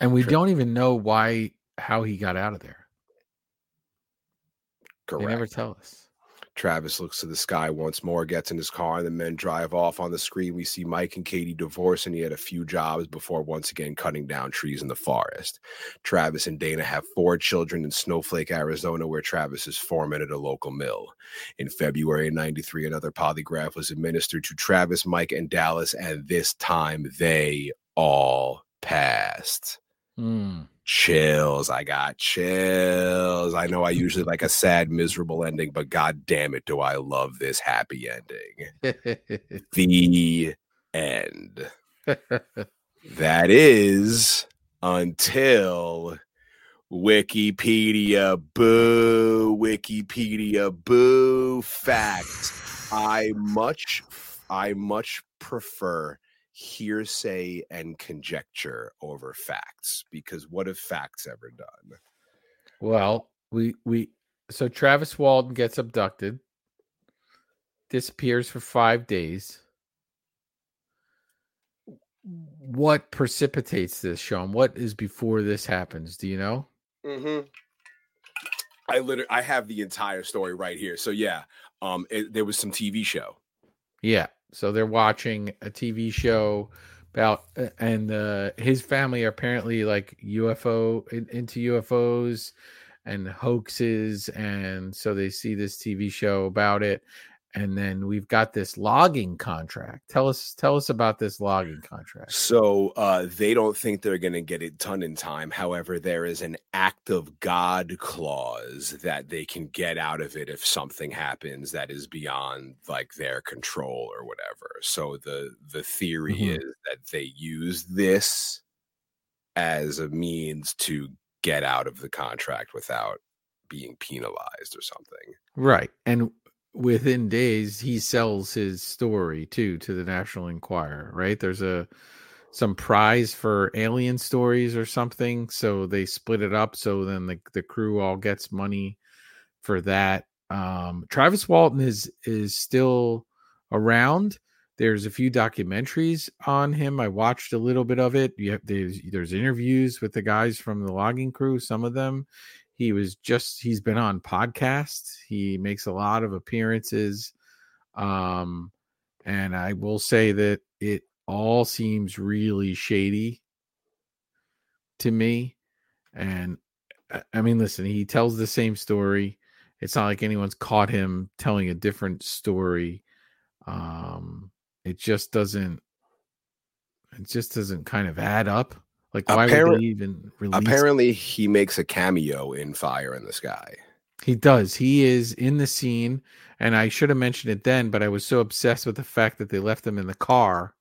And we Sure. don't even know why how he got out of there. Correct. They never tell us. Travis looks to the sky once more, gets in his car, and the men drive off. On the screen, we see Mike and Katie divorce, and he had a few jobs before once again cutting down trees in the forest. Travis and Dana have four children in Snowflake, Arizona, where Travis is foreman at a local mill. In February of 93, another polygraph was administered to Travis, Mike, and Dallas, and this time they all passed. Hmm. Chills. I got chills. I know I usually like a sad, miserable ending, but god damn it, do I love this happy ending. The end. That is until Wikipedia boo, Wikipedia boo fact. I much I much prefer hearsay and conjecture over facts because what have facts ever done? well, we we so Travis Walton gets abducted, disappears for five days. What precipitates this, Shawn? What is before this happens? Do you know? Mm-hmm. I literally I have the entire story right here. So yeah, um, it, there was some TV show. Yeah. So they're watching a TV show about, uh, and uh, his family are apparently like UFO in, into UFOs and hoaxes, and so they see this TV show about it, and then we've got this logging contract. Tell us, tell us about this logging contract. So uh, they don't think they're going to get it done in time. However, there is an act of God clause that they can get out of it if something happens that is beyond like their control or whatever. So the the theory Mhm. is that they use this as a means to get out of the contract without being penalized or something. Right, and within days he sells his story too to the National Enquirer. Right, there's a some prize for alien stories or something, so they split it up. So then the the crew all gets money for that. Um, Travis Walton is is still around. There's a few documentaries on him. I watched a little bit of it. You have, there's there's interviews with the guys from the logging crew. Some of them he was just he's been on podcasts he makes a lot of appearances um and i will say that it all seems really shady to me and I- mean listen he tells the same story it's not like anyone's caught him telling a different story um it just doesn't it just doesn't kind of add up like why would Apparent- they even release Apparently, he makes a cameo in Fire in the Sky. He does. He is in the scene, and I should have mentioned it then, but I was so obsessed with the fact that they left him in the car.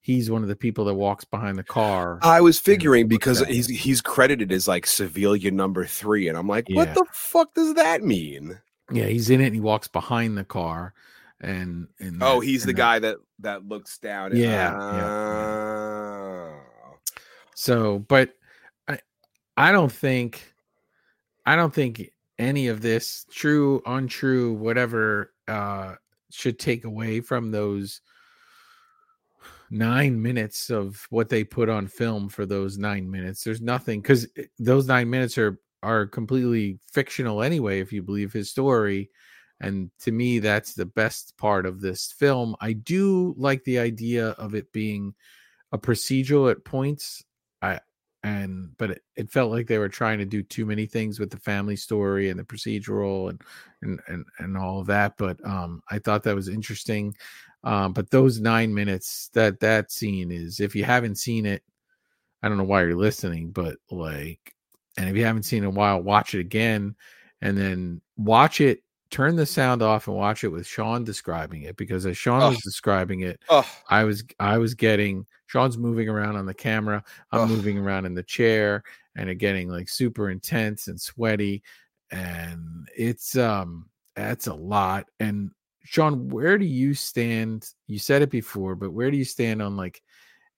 He's one of the people that walks behind the car. I was figuring because he's he's credited as like civilian number three, and I'm like, Yeah. what the fuck does that mean? yeah, he's in it, and he walks behind the car, and, and Oh, that- he's the that- guy that that looks down. at- Yeah, yeah, yeah. Uh, So, but I, I don't think, I don't think any of this, true, untrue, whatever, uh, should take away from those nine minutes of what they put on film for those nine minutes. There's nothing because those nine minutes are are completely fictional anyway, if you believe his story. And to me, that's the best part of this film. I do like the idea of it being a procedural at points. I and but it, it felt like they were trying to do too many things with the family story and the procedural and and and, and all of that. But um I thought that was interesting. Um, but those nine minutes that that scene is if you haven't seen it, I don't know why you're listening, but like and if you haven't seen it in a while, watch it again and then watch it turn the sound off and watch it with Shawn describing it because as Shawn was describing it, Oh, I was I was getting Shawn's moving around on the camera, I'm moving around in the chair, and it getting like super intense and sweaty, and it's um that's a lot. And Shawn, where do you stand? You said it before, but where do you stand on like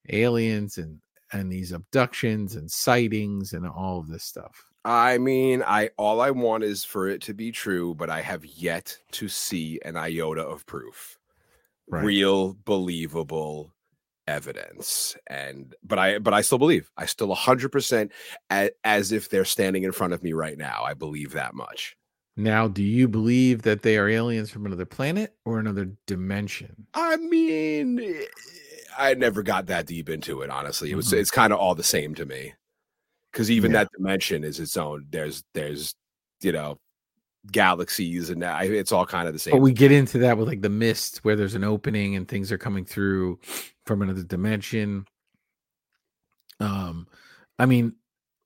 aliens and and these abductions and sightings and all of this stuff? I mean, I all I want is for it to be true, but I have yet to see an iota of proof. Right. Real believable evidence. And but I but I still believe. I still 100% a- as if they're standing in front of me right now. I believe that much. Now, do you believe that they are aliens from another planet or another dimension? I mean, eh, I never got that deep into it honestly. It was Mhm. it's kind of all the same to me. Cuz even Yeah. that dimension is its own. There's there's you know galaxies and that, it's all kind of the same. But we get into that with like the mist where there's an opening and things are coming through from another dimension. Um, I mean,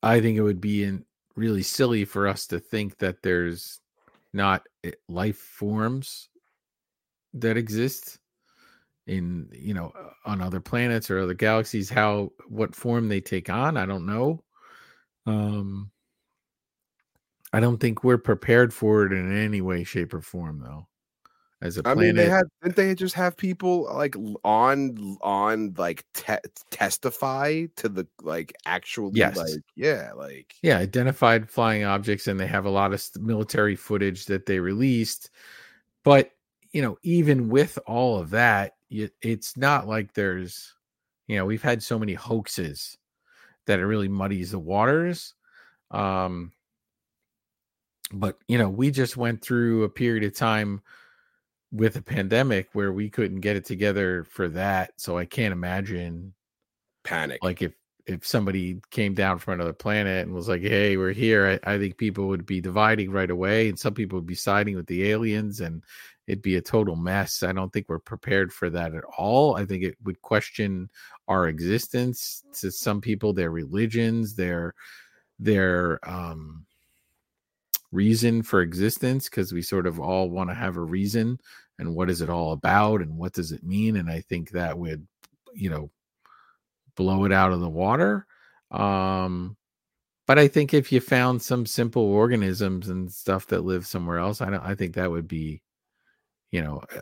I think it would be in really silly for us to think that there's not eh, life forms that exist in you know on other planets or other galaxies how what form they take on i don't know um i don't think we're prepared for it in any way shape or form though as a I planet mean, they had didn't they just have people like on on like te- testify to the like actually Yes. like yeah like yeah identified flying objects and they have a lot of military footage that they released but you know even with all of that it's not like there's you know we've had so many hoaxes that it really muddies the waters um but you know we just went through a period of time with a pandemic where we couldn't get it together for that so i can't imagine panic. like if if somebody came down from another planet and was like hey we're here I, I think people would be dividing right away and some people would be siding with the aliens and it'd be a total mess i don't think we're prepared for that at all i think it would question our existence to some people their religions their their um reason for existence because we sort of all want to have a reason and what is it all about and what does it mean and i think that would you know blow it out of the water. Um, but I think if you found some simple organisms and stuff that live somewhere else, I don't. I think that would be, you know, uh,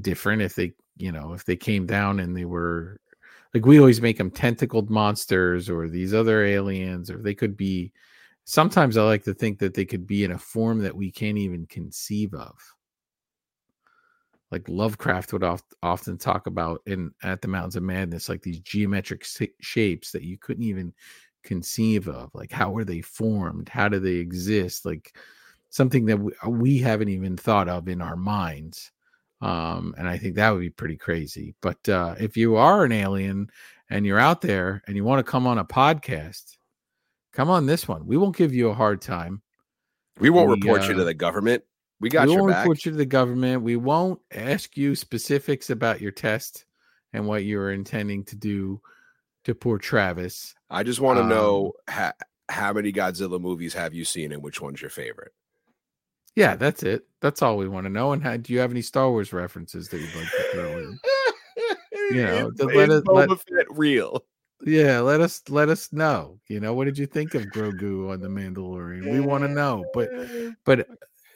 different if they, you know, if they came down and they were like we always make them tentacled monsters or these other aliens, or they could be. Sometimes I like to think that they could be in a form that we can't even conceive of like Lovecraft would oft, often talk about in at the Mountains of Madness, like these geometric shapes that you couldn't even conceive of. Like how were they formed? How do they exist? Like something that we, we haven't even thought of in our minds. Um, and I think that would be pretty crazy. But uh, if you are an alien and you're out there and you want to come on a podcast, come on this one. We won't give you a hard time. we won't we, report you uh, to the government. We got we your won't back. report you to the government. We won't ask you specifics about your test and what you are intending to do to poor Travis. I just want to um, know ha- how many Godzilla movies have you seen and which one's your favorite? Yeah, that's it. That's all we want to know. And how, do you have any Star Wars references that you'd like to throw in? You know, Is- let it- let- real. Yeah, let us let us know. You know, what did you think of Grogu on the Mandalorian? We want to know. But but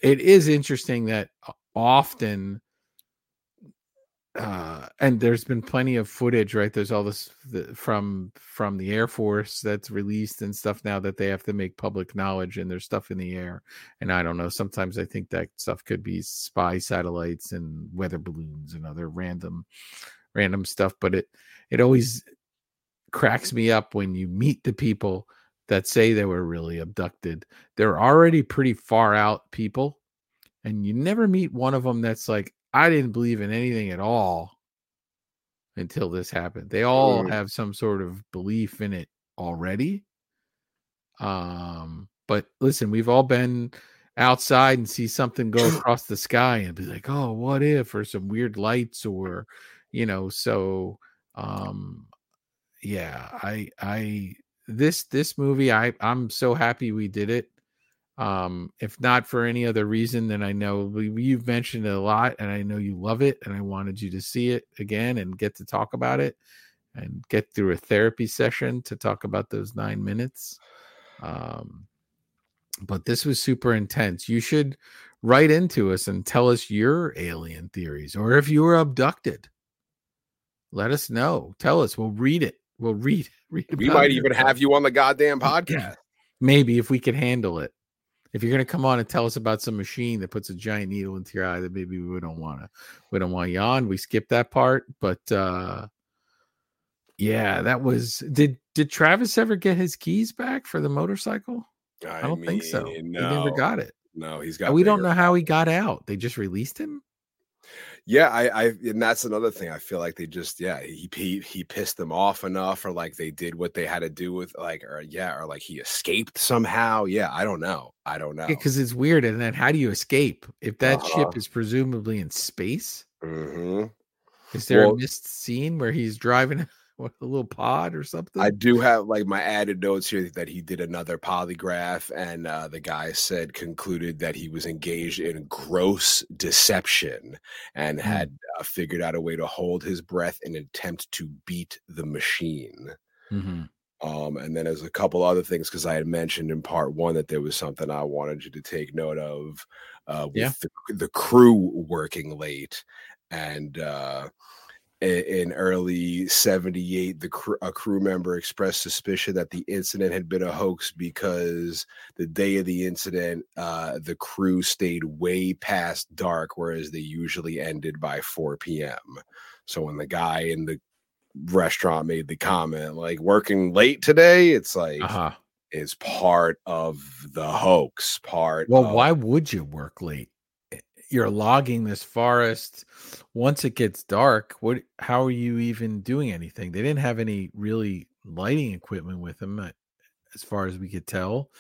it is interesting that often uh and there's been plenty of footage right? There's all this the, from from the air force that's released and stuff now that they have to make public knowledge and there's stuff in the air and i don't know sometimes i think that stuff could be spy satellites and weather balloons and other random random stuff but it it always cracks me up when you meet the people that say they were really abducted. They're already pretty far out people and you never meet one of them that's like I didn't believe in anything at all until this happened. They all have some sort of belief in it already. Um, but listen, we've all been outside and see something go across the sky and be like, "Oh, what if?" or some weird lights or you know, so um yeah, I I this this movie I I'm so happy we did it um if not for any other reason then i know you've mentioned it a lot and i know you love it and i wanted you to see it again and get to talk about it and get through a therapy session to talk about those nine minutes um but this was super intense you should write into us and tell us your alien theories or if you were abducted let us know tell us we'll read it we'll read read We might it. even have you on the goddamn podcast. maybe if we could handle it. If you're gonna come on and tell us about some machine that puts a giant needle into your eye, then maybe we don't want to. We don't want you on. We skip that part, but uh yeah, that was. Did did Travis ever get his keys back for the motorcycle? I don't think so. mean, He never got it. No, he's got. we don't know how he got out. They just released him. Yeah, I, I, and that's another thing. I feel like they just, yeah, he, he, he pissed them off enough, or like they did what they had to do with, like, or yeah, or like he escaped somehow. Yeah, I don't know. I don't know. because it's weird. And then how do you escape if that Uh-huh. ship is presumably in space? hmm Is there Well- a missed scene where he's driving what, a little pod or something? I do have like my added notes here that he did another polygraph, and uh, the guy said concluded that he was engaged in gross deception and Hmm. had uh, figured out a way to hold his breath in an attempt to beat the machine. Mhm. Um, and then there's a couple other things because I had mentioned in part one that there was something I wanted you to take note of uh, with Yeah. the, the crew working late. And uh, in early 78, the cr- a crew member expressed suspicion that the incident had been a hoax because the day of the incident, uh, the crew stayed way past dark, whereas they usually ended by 4 p.m. So when the guy in the restaurant made the comment like working late today it's like Uh-huh. is part of the hoax part Well, of- why would you work late? You're logging this forest. Once it gets dark, what? How are you even doing anything? They didn't have any really lighting equipment with them, uh, as far as we could tell.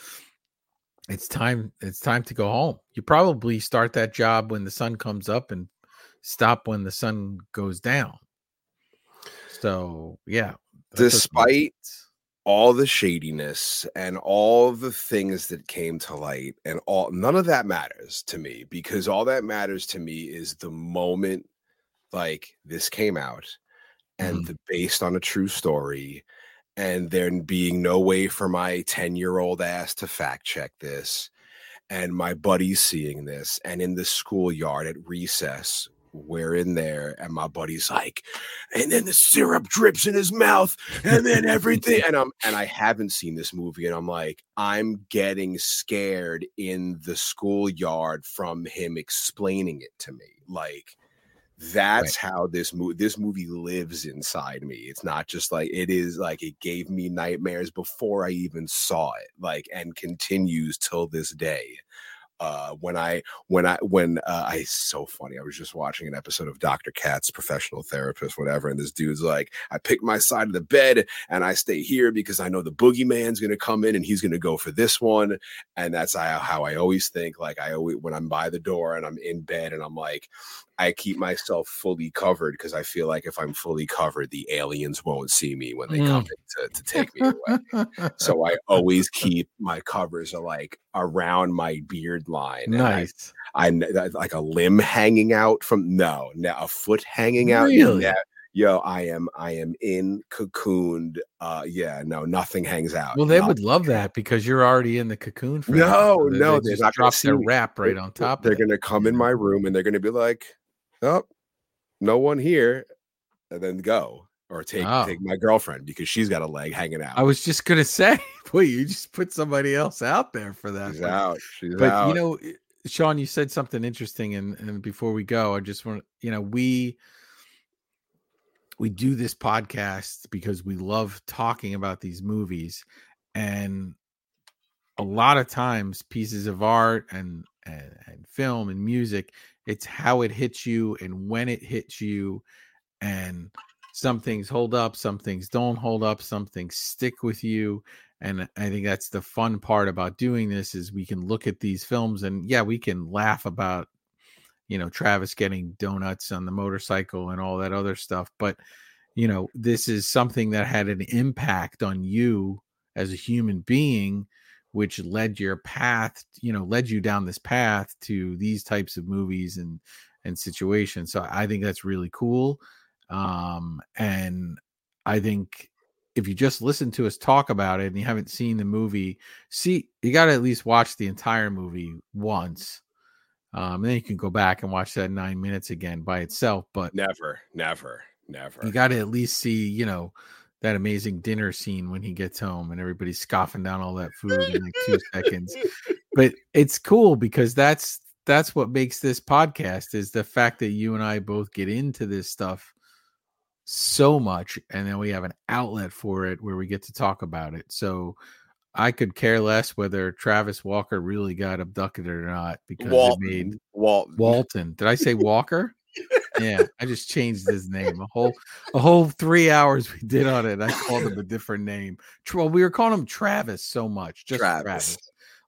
It's time. It's time to go home. You probably start that job when the sun comes up and stop when the sun goes down. So yeah, that doesn't make Despite. All the shadiness and all the things that came to light and all none of that matters to me because all that matters to me is the moment like this came out and mm-hmm. the based on a true story and there being no way for my 10 year old ass to fact check this and my buddies seeing this and in the schoolyard at recess we're in there and my buddy's like and then the syrup drips in his mouth and then everything and i'm and i haven't seen this movie and i'm like i'm getting scared in the schoolyard from him explaining it to me. Like that's how this movie this movie lives inside me. It's not just like it is like it gave me nightmares before i even saw it like and continues till this day uh when i when i when uh i so funny i was just watching an episode of dr katz professional therapist whatever and this dude's like i pick my side of the bed and i stay here because i know the boogeyman's gonna come in and he's gonna go for this one and that's how, how i always think like i always when i'm by the door and i'm in bed and i'm like I keep myself fully covered because I feel like if I'm fully covered, the aliens won't see me when they come in to, to take me away. so I always keep my covers are like around my beard line. I- nice. I, that- like a limb hanging out from no, no a foot hanging out. Really? Yeah. Yo, I am I am in cocooned. Uh yeah, no, nothing hangs out. Well, they Nothing. would love that because you're already in the cocoon. Them, No, they- no, they they're just drop see their wrap right on top. They're gonna come in my room and they're gonna be like, Oh, no one here, and then go or take Oh. take my girlfriend because she's got a leg hanging out. I was just gonna say, boy, you just put somebody else out there for that. she's out. She's but out. you know eh, sean you said something interesting and and before we go i just want you know we we do this podcast because we love talking about these movies and a lot of times pieces of art and and, and film and music it's how it hits you and when it hits you and some things hold up some things don't hold up some things stick with you and i think that's the fun part about doing this is we can look at these films and yeah we can laugh about you know travis getting donuts on the motorcycle and all that other stuff but you know this is something that had an impact on you as a human being which led your path you know led you down this path to these types of movies and and situations so i think that's really cool um and i think if you just listen to us talk about it and you haven't seen the movie see you got to at least watch the entire movie once um and then you can go back and watch that nine minutes again by itself but never, never, never. you got to at least see you know that amazing dinner scene when he gets home and everybody's scoffing down all that food in like two seconds but it's cool because that's that's what makes this podcast is the fact that you and i both get into this stuff so much and then we have an outlet for it where we get to talk about it so i could care less whether travis walker really got abducted or not because it made Walton, Walton. Walton. Did I say Walker? Yeah, I just changed his name. A whole a whole three hours we did on it. I called him a different name. Well, we were calling him Travis so much, just Travis. Travis.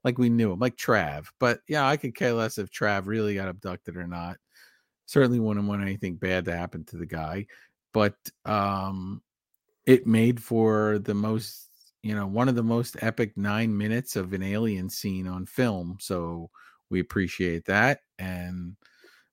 like we knew him, like Trav. But yeah, I could care less if Trav really got abducted or not. Certainly wouldn't want anything bad to happen to the guy. But um, it made for the most, you know, one of the most epic nine minutes of an alien scene on film. So we appreciate that and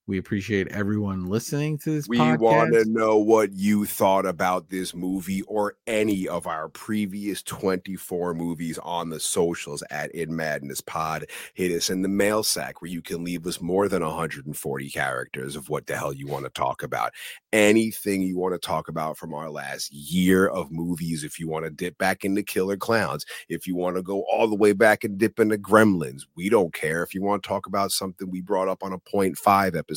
we appreciate everyone listening to this We want to know what you thought about this movie or any of our previous 24 movies on the socials at In Madness Pod. Hit us in the mail sack where you can leave us more than 140 characters of what the hell you want to talk about. Anything you want to talk about from our last year of movies. If you want to dip back into Killer Clowns, if you want to go all the way back and dip into Gremlins, we don't care. If you want to talk about something we brought up on a point five episode,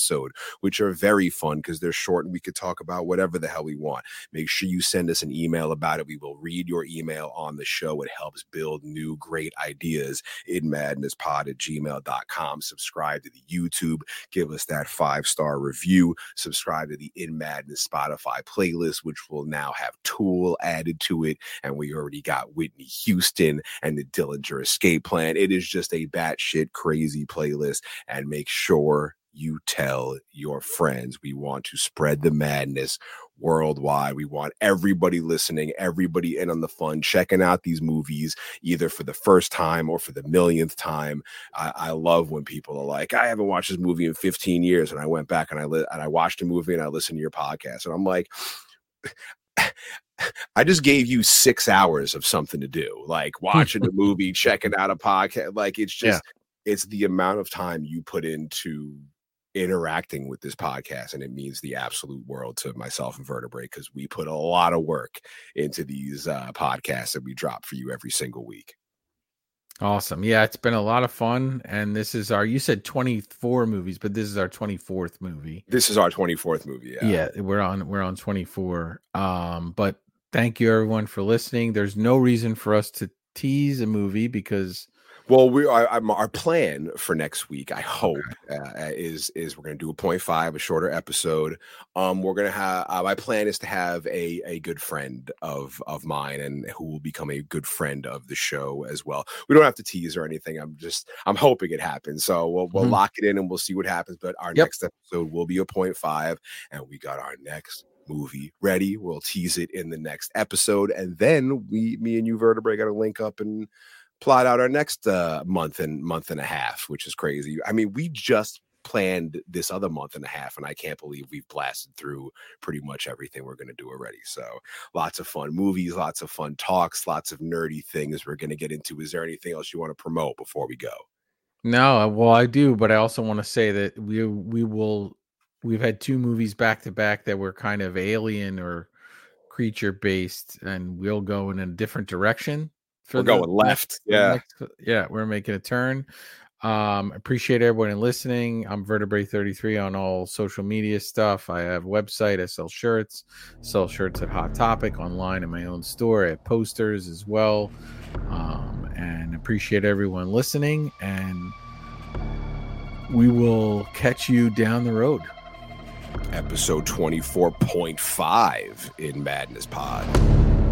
which are very fun because they're short and we could talk about whatever the hell we want. Make sure you send us an email about it. We will read your email on the show. It helps build new great ideas in madnesspod at gmail.com. Subscribe to the YouTube, give us that five star review, subscribe to the In Madness Spotify playlist, which will now have Tool added to it. And we already got Whitney Houston and the Dillinger Escape Plan. It is just a batshit crazy playlist. And make sure you tell your friends. We want to spread the madness worldwide. We want everybody listening, everybody in on the fun, checking out these movies either for the first time or for the millionth time. I, I love when people are like, "I haven't watched this movie in 15 years," and I went back and I li- and I watched a movie and I listened to your podcast, and I'm like. I just gave you six hours of something to do, like watching a movie, checking out a podcast. Like it's just, it's the amount of time you put into interacting with this podcast and it means the absolute world to myself and vertebrae because we put a lot of work into these uh, podcasts that we drop for you every single week Awesome. Yeah, it's been a lot of fun. And this is our, you said 24 movies, but this is our 24th movie. this is our 24th movie yeah, Yeah, we're on, we're on 24. Um, but thank you everyone for listening. There's no reason for us to tease a movie because well we are I'm, our plan for next week i hope uh, is is we're going to do a point five a shorter episode. Um we're going to have uh, my plan is to have a a good friend of of mine and who will become a good friend of the show as well. We don't have to tease or anything i'm just i'm hoping it happens. So we'll, we'll Mhm. lock it in and we'll see what happens but our Yep. next episode will be a point five and we got our next movie ready. We'll tease it in the next episode and then we me and you vertebrae got to link up and plot out our next uh, month and month and a half, which is crazy. I mean, we just planned this other month and a half, and I can't believe we've blasted through pretty much everything we're going to do already. So, lots of fun movies, lots of fun talks, lots of nerdy things we're going to get into. Is there anything else you want to promote before we go? No, well, I do, but I also want to say that we we will we've had two movies back to back that were kind of alien or creature based, and we'll go in a different direction. We're the going left. Yeah. next- yeah, we're making a turn. Um, appreciate everyone listening. I'm Vertebrae33 on all social media stuff. I have a website. I sell shirts, sell shirts at Hot Topic online in my own store at posters as well. Um, and appreciate everyone listening. And we will catch you down the road. Episode 24.5 in Madness Pod.